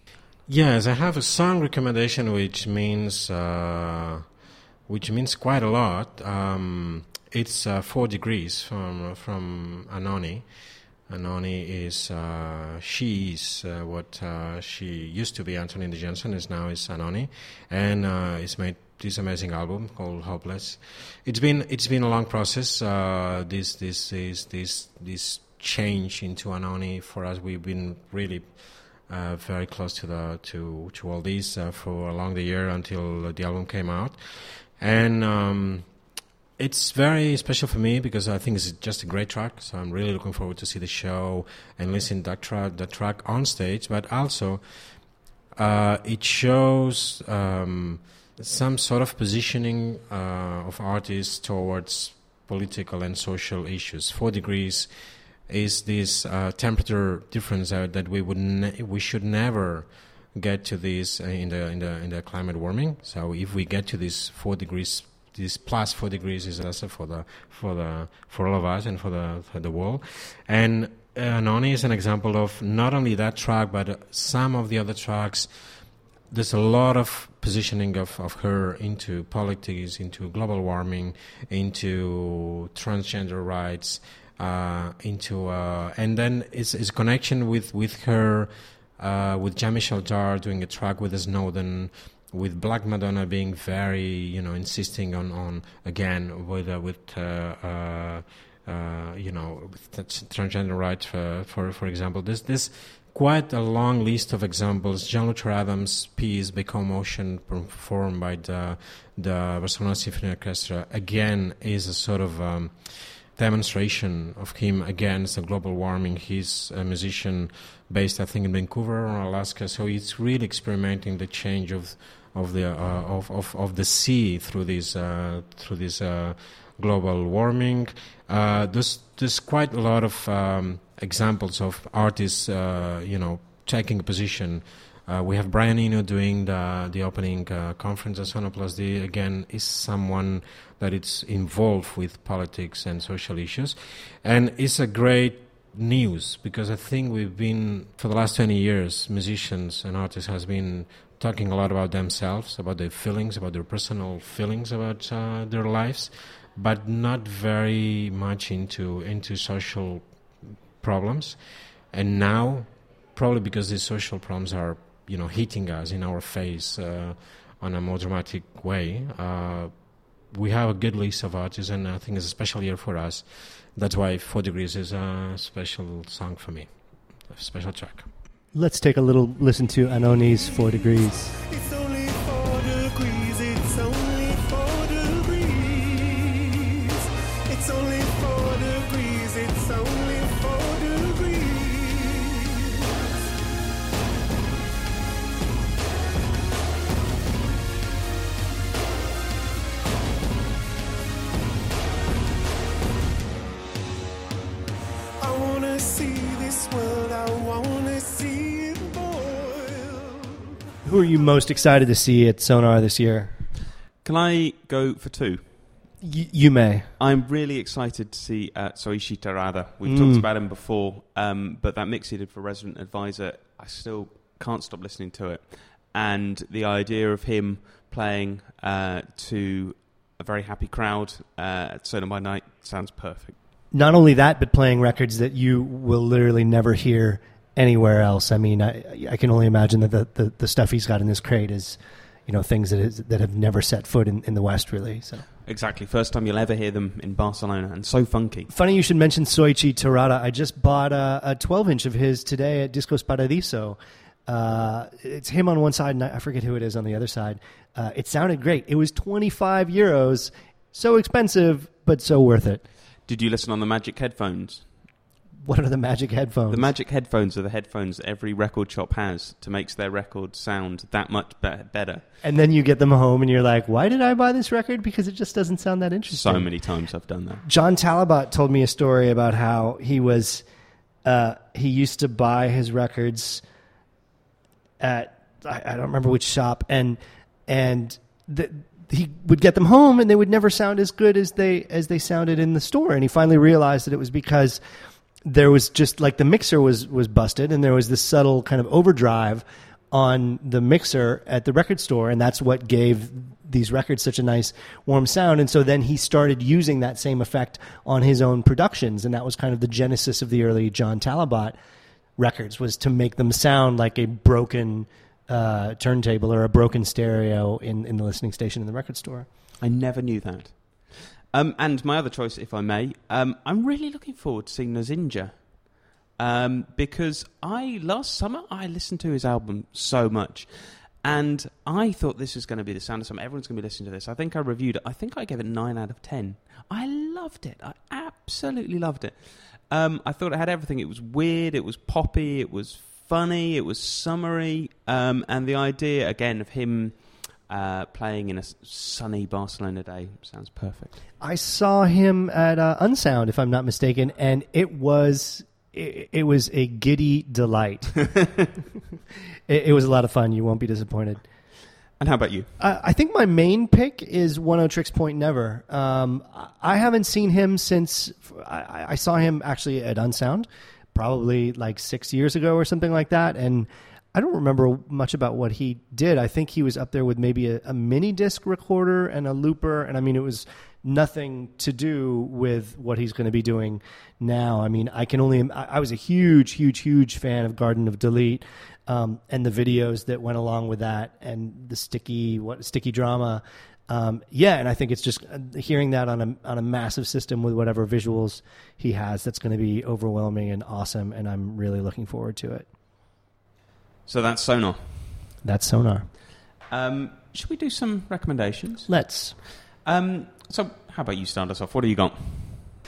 Yes, I have a song recommendation, which means uh, which means quite a lot. Um, it's uh, Four Degrees from from Anohni. Anohni is uh, she is uh, what uh, she used to be. Anthony Jensen is now is Anohni, and uh, it's made this amazing album called Hopeless. It's been it's been a long process. Uh, this this is this this change into Anohni for us. We've been really uh, very close to the to to all these uh, for along the year until the album came out, and. Um, it's very special for me because I think it's just a great track. So I'm really looking forward to see the show and listen that track, the track on stage. But also, uh, it shows um, some sort of positioning uh, of artists towards political and social issues. Four degrees is this uh, temperature difference that we would ne- we should never get to this in the in the in the climate warming. So if we get to this four degrees, this plus four degrees is also for the for the for all of us and for the for the world. And uh, Noni is an example of not only that track but some of the other tracks there's a lot of positioning of, of her into politics, into global warming, into transgender rights, uh, into uh, and then it's, it's connection with with her, uh, with Jean-Michel Jarre doing a track with Snowden, with Black Madonna being very you know insisting on on again with uh, with. Uh, uh, you know, transgender rights, for, for for example, this this quite a long list of examples. John Luther Adams' piece, Motion, performed by the, the Barcelona Symphony Orchestra, again is a sort of um, demonstration of him against the global warming. He's a musician based, I think, in Vancouver or Alaska, so he's really experimenting the change of of the uh, of, of of the sea through this uh, through this uh, global warming. Uh, there's there's quite a lot of um, examples of artists, uh, you know, taking a position. Uh, we have Brian Eno doing the the opening conference at Sonar Plus. Again, is someone that is involved with politics and social issues, and it's a great news because I think we've been for the last twenty years, musicians and artists has been talking a lot about themselves, about their feelings, about their personal feelings about uh, their lives, but not very much into into social problems. And now, probably because these social problems are, you know, hitting us in our face uh, on a more dramatic way, uh, we have a good list of artists, and I think it's a special year for us. That's why Four Degrees is a special song for me, a special track. Let's take a little listen to Anohni's Four Degrees. Most excited to see at Sonar this year? Can I go for two? Y- you may. I'm really excited to see uh, Soichi Terada. We've Mm. talked about him before, um, but that mix he did for Resident Advisor, I still can't stop listening to it. And the idea of him playing uh, to a very happy crowd uh, at Sonar by Night sounds perfect. Not only that, but playing records that you will literally never hear anywhere else. I mean, I, I can only imagine that the, the, the stuff he's got in this crate is, you know, things that is, that have never set foot in, in the West, really. So Exactly. First time you'll ever hear them in Barcelona, and so funky. funny you should mention Soichi Terada. I just bought a, a 12 inch of his today at Discos Paradiso. Uh, it's him on one side, and I forget who it is on the other side. Uh, it sounded great. It was 25 euros, so expensive, but so worth it. Did you listen on the Magic headphones? What are the magic headphones? The Magic headphones are the headphones that every record shop has to make their record sound that much be- better. and then you get them home and you're like, why did I buy this record? Because it just doesn't sound that interesting. So many times I've done that. John Talabot told me a story about how he was uh, he used to buy his records at I, I don't remember which shop and and the, he would get them home and they would never sound as good as they as they sounded in the store and he finally realized that it was because there was just like the mixer was was busted and there was this subtle kind of overdrive on the mixer at the record store and that's what gave these records such a nice warm sound and so then he started using that same effect on his own productions and that was kind of the genesis of the early John Talabot records was to make them sound like a broken uh, turntable or a broken stereo in, in the listening station in the record store. I never knew that. Um, and my other choice, if I may, um, I'm really looking forward to seeing Nozinja. Um, because I last summer I listened to his album so much, and I thought this was going to be the sound of summer. Everyone's going to be listening to this. I think I reviewed it. I think I gave it nine out of ten. I loved it. I absolutely loved it. Um, I thought it had everything. It was weird. It was poppy. It was funny. It was summery. Um, and the idea again of him uh, playing in a sunny Barcelona day sounds perfect. I saw him at uh, Unsound, if I'm not mistaken, and it was it, it was a giddy delight. it, it was a lot of fun. You won't be disappointed. And how about you? I I think my main pick is Oneohtrix Point Never. Um, I- haven't seen him since I, I saw him actually at Unsound, probably like six years ago or something like that, and I don't remember much about what he did. I think he was up there with maybe a, a mini disc recorder and a looper, and I mean it was nothing to do with what he's going to be doing now. I mean, I can only I, I was a huge, huge, huge fan of Garden of Delete um, and the videos that went along with that, and the sticky what sticky drama. Um, yeah, and I think it's just uh, hearing that on a on a massive system with whatever visuals he has. That's going to be overwhelming and awesome, and I'm really looking forward to it. So that's Sonar. That's Sonar. Um, should we do some recommendations? Let's. Um, so how about you start us off? What do you got?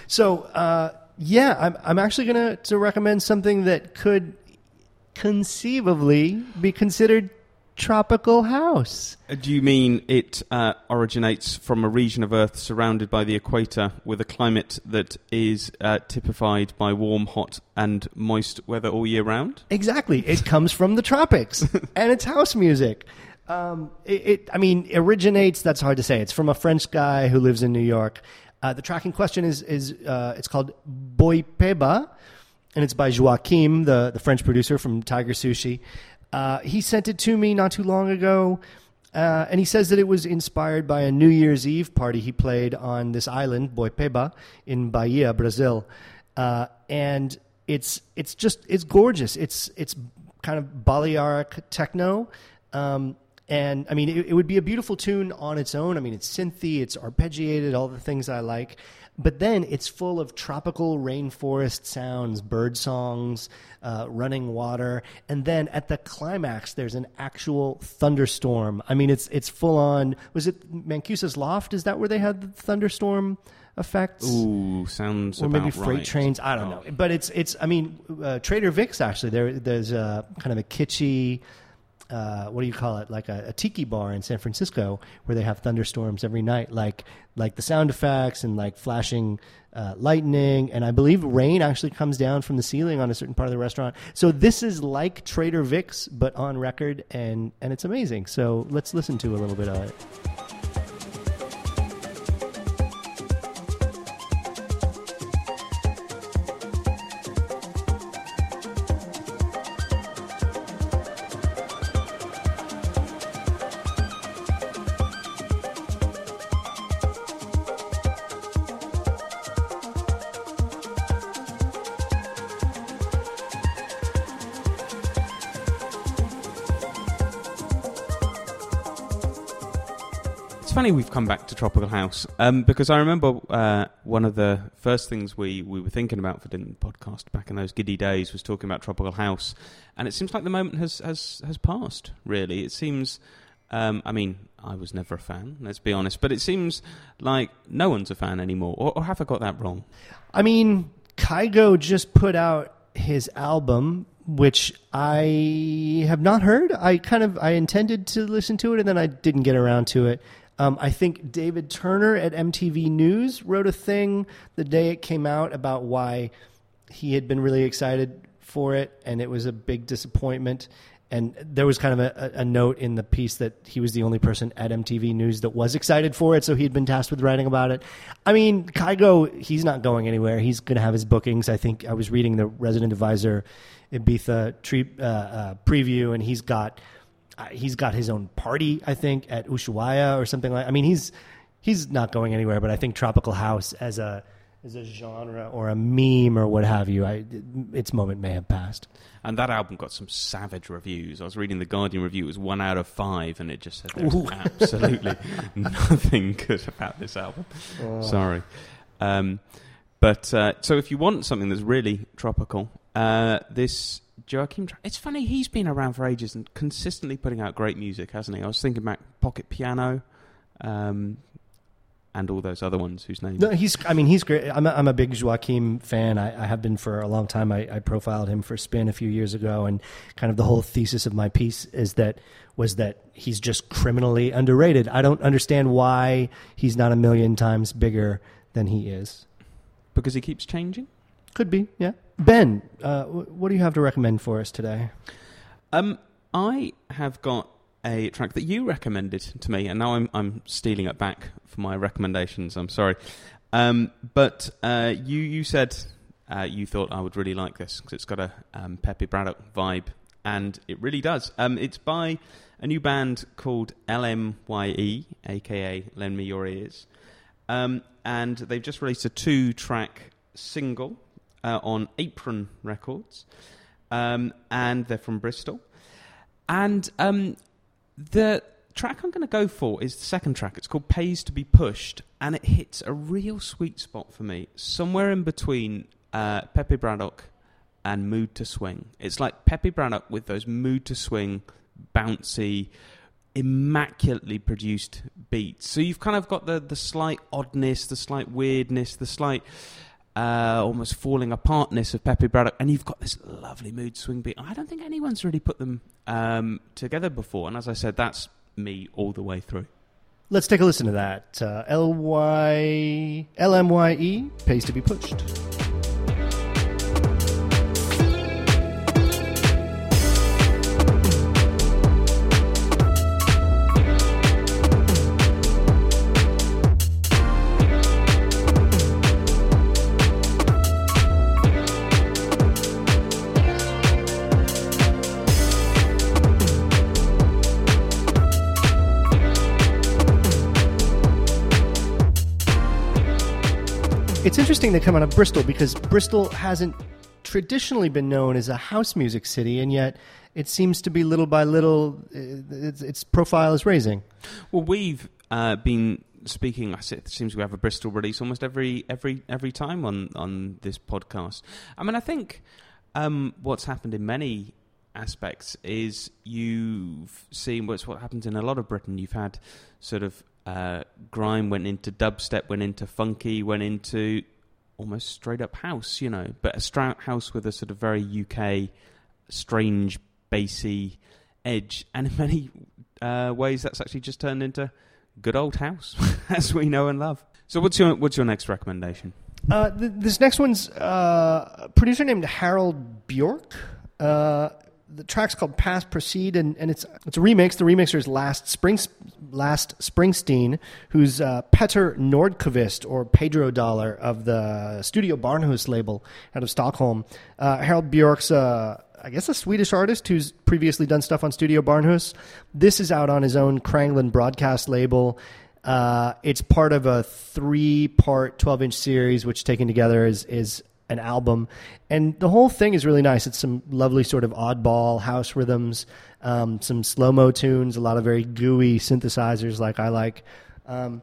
So uh, yeah, I'm I'm actually gonna to recommend something that could conceivably be considered tropical house. Uh, Do you mean it uh, originates from a region of Earth surrounded by the equator with a climate that is uh, typified by warm, hot, and moist weather all year round? Exactly. It comes from the tropics and it's house music. Um, it, it, I mean, originates, that's hard to say. It's from a French guy who lives in New York. Uh, the track in question is, is uh, it's called Boipeba, and it's by Joakim, the, the French producer from Tigersushi. Uh, he sent it to me not too long ago, uh, and he says that it was inspired by a New Year's Eve party he played on this island, Boipeba, in Bahia, Brazil. Uh, and it's it's just it's gorgeous. It's it's kind of Balearic techno. Um, and I mean, it, it would be a beautiful tune on its own. I mean, it's synthy, it's arpeggiated, all the things I like. But then it's full of tropical rainforest sounds, bird songs, uh, running water, and then at the climax, there's an actual thunderstorm. I mean, it's it's full on. Was it Mancuso's Loft? Is that where they had the thunderstorm effects? Ooh, sounds or maybe freight right. trains. I don't Oh. know, but it's it's. I mean, uh, Trader Vic's actually there. There's a kind of a kitschy. Uh, what do you call it? Like a, a tiki bar in San Francisco where they have thunderstorms every night, like like the sound effects and like flashing uh, lightning, and I believe rain actually comes down from the ceiling on a certain part of the restaurant. So this is like Trader Vic's, but on record, and and it's amazing. So let's listen to a little bit of it. It's funny we've come back to Tropical House um, because I remember uh, one of the first things we, we were thinking about for the podcast back in those giddy days was talking about Tropical House, and it seems like the moment has has, has passed. Really, it seems Um, I mean, I was never a fan. Let's be honest, but it seems like no one's a fan anymore. Or, or have I got that wrong? I mean, Kygo just put out his album, which I have not heard. I kind of I intended to listen to it, and then I didn't get around to it. Um, I think David Turner at MTV News wrote a thing the day it came out about why he had been really excited for it, and it was a big disappointment. And there was kind of a, a note in the piece that he was the only person at MTV News that was excited for it, so he'd been tasked with writing about it. I mean, Kygo, he's not going anywhere. He's going to have his bookings. I think I was reading the Resident Advisor Ibiza uh, uh, preview, and he's got he's got his own party. I think at Ushuaia or something like. I mean, he's he's not going anywhere. But I think tropical house as a as a genre or a meme or what have you, I, its moment may have passed. And that album got some savage reviews. I was reading the Guardian review; it was one out of five, and it just said absolutely nothing good about this album. Oh. Sorry, um, but uh, so if you want something that's really tropical, uh, this Joakim. It's funny he's been around for ages and consistently putting out great music, hasn't he? I was thinking about Pocket Piano. Um, and all those other ones whose names. No, he's. I mean, he's great. I'm a, I'm a big Joakim fan. I, I have been for a long time. I, I profiled him for Spin a few years ago, and kind of the whole thesis of my piece is that was that he's just criminally underrated. I don't understand why he's not a million times bigger than he is. Because he keeps changing. Could be, yeah. Ben, uh, what do you have to recommend for us today? Um, I have got a track that you recommended to me, and now I'm I'm stealing it back for my recommendations. I'm sorry, um, but uh, you you said uh, you thought I would really like this because it's got a um, Pépé Bradock vibe, and it really does. Um, it's by a new band called LMYE, aka Lend Me Your Ears, um, and they've just released a two-track single uh, on Apron Records, um, and they're from Bristol. And um, the track I'm going to go for is the second track. It's called Pays to Be Pushed, and it hits a real sweet spot for me, somewhere in between uh, Pépé Bradock and Mood II Swing. It's like Pépé Bradock with those Mood II Swing, bouncy, immaculately produced beats. So you've kind of got the, the slight oddness, the slight weirdness, the slight uh, almost falling apartness of Pépé Bradock, and you've got this lovely mood swing beat. I don't think anyone's really put them um, together before, and as I said, that's me all the way through. Let's take a listen to that. Uh, L-Y... LMYE, pays to be pushed. It's interesting they come out of Bristol because Bristol hasn't traditionally been known as a house music city, and yet it seems to be little by little uh, its, its profile is raising. Well, we've uh, been speaking. It seems we have a Bristol release almost every every every time on on this podcast. I mean, I think um, what's happened in many aspects is you've seen what's what happens in a lot of Britain. You've had sort of uh, grime went into dubstep, went into funky, went into almost straight up house, you know, but a straight house with a sort of very UK strange bassy edge, and in many uh, ways that's actually just turned into good old house as we know and love. So, what's your what's your next recommendation? Uh, th- this next one's uh, a producer named Harald Björk. Uh, the track's called "Past Proceed," and, and it's it's a remix. The remixer is Last Spring Last Springsteen, who's uh, Petter Nordqvist or Pedro Dollar of the Studio Barnhus label out of Stockholm. Uh, Harald Björk's uh, I guess a Swedish artist who's previously done stuff on Studio Barnhus. This is out on his own Kranglen broadcast label. Uh, it's part of a three-part 12-inch series, which taken together is is an album, and the whole thing is really nice. It's some lovely sort of oddball house rhythms, um, some slow mo tunes, a lot of very gooey synthesizers, like I like. Um,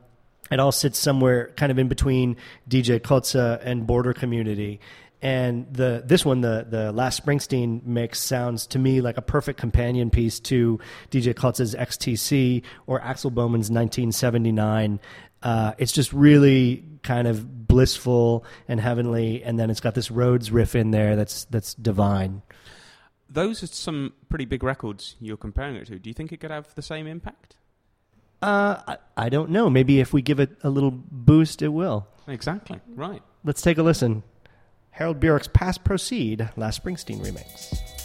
it all sits somewhere kind of in between DJ Koze and Border Community. And the this one, the the last Springsteen mix, sounds to me like a perfect companion piece to DJ Koze's XTC or Axel Boman's 1979. Uh, it's just really kind of blissful and heavenly, and then it's got this Rhodes riff in there that's that's divine. Those are some pretty big records you're comparing it to. Do you think it could have the same impact? Uh, I, I don't know. Maybe if we give it a little boost, it will. Exactly. Right. Let's take a listen. Harald Björk's Pass Proceed, Last Springsteen remix.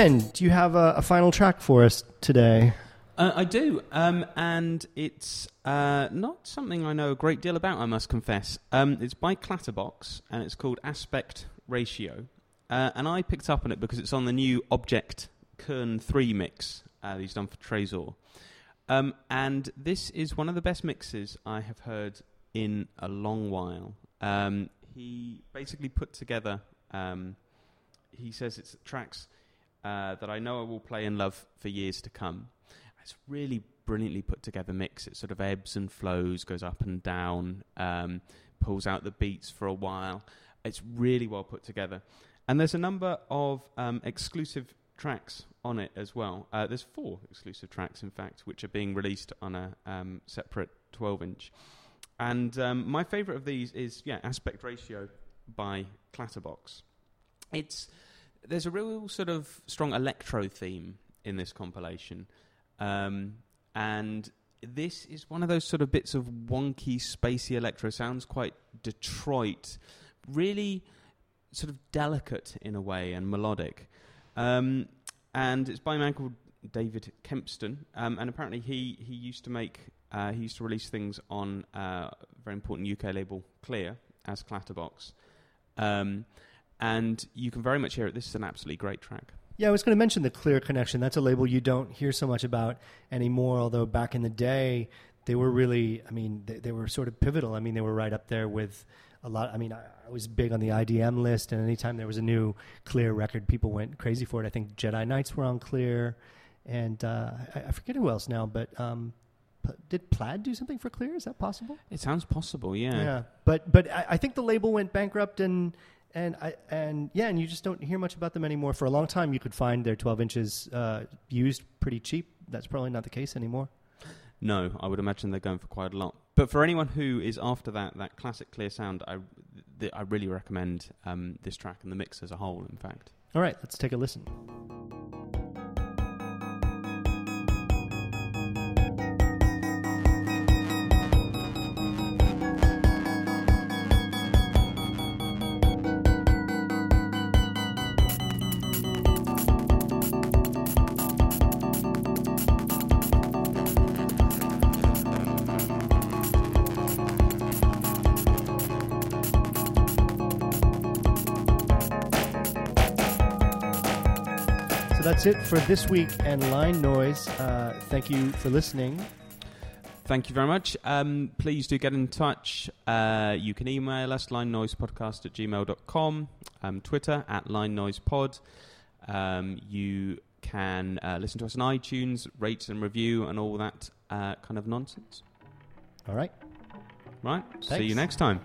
Ben, do you have a, a final track for us today? Uh, I do, um, and it's uh, not something I know a great deal about. I must confess. Um, it's by Clatterbox, and it's called Aspect Ratio. Uh, and I picked up on it because it's on the new Objekt Kern Three mix uh, he's done for Tresor. Um, and this is one of the best mixes I have heard in a long while. Um, he basically put together. Um, he says it's tracks uh, that I know I will play and love for years to come. It's really brilliantly put together mix. It sort of ebbs and flows, goes up and down, um, pulls out the beats for a while. It's really well put together. And there's a number of um, exclusive tracks on it as well. Uh, there's four exclusive tracks, in fact, which are being released on a um, separate 12 inch. And um, my favourite of these is, yeah, Aspect Ratio by Clatterbox. It's there's a real sort of strong electro theme in this compilation, um, and this is one of those sort of bits of wonky, spacey electro. Sounds quite Detroit, really sort of delicate in a way and melodic. Um, and it's by a man called David Kempston, um, and apparently he he used to make uh, he used to release things on uh, a very important UK label Clear as Clatterbox. Um, and you can very much hear it. This is an absolutely great track. Yeah, I was going to mention the clear Connection. That's a label you don't hear so much about anymore. Although back in the day, they were really, I mean, they, they were sort of pivotal. I mean, they were right up there with a lot. I mean, I, I was big on the IDM list, and anytime there was a new clear record, people went crazy for it. I think Jedi Knights were on clear, and uh, I, I forget who else now, but um, P- did Plaid do something for Clear? Is that possible? It sounds possible, yeah. Yeah, but but I, I think the label went bankrupt and and I and yeah, and you just don't hear much about them anymore. For a long time, you could find their 12 inches uh, used pretty cheap. That's probably not the case anymore. No, I would imagine they're going for quite a lot. But for anyone who is after that that classic clear sound, I th- I really recommend um, this track and the mix as a whole. In fact. All right, let's take a listen. That's it for this week and Line Noise. Uh, thank you for listening. Thank you very much. Um, please do get in touch. Uh, you can email us, linenoisepodcast at gmail.com, um, Twitter at line noise pod. Um, you can uh, listen to us on iTunes, rate and review, and all that uh, kind of nonsense. All right. Right? See you next time.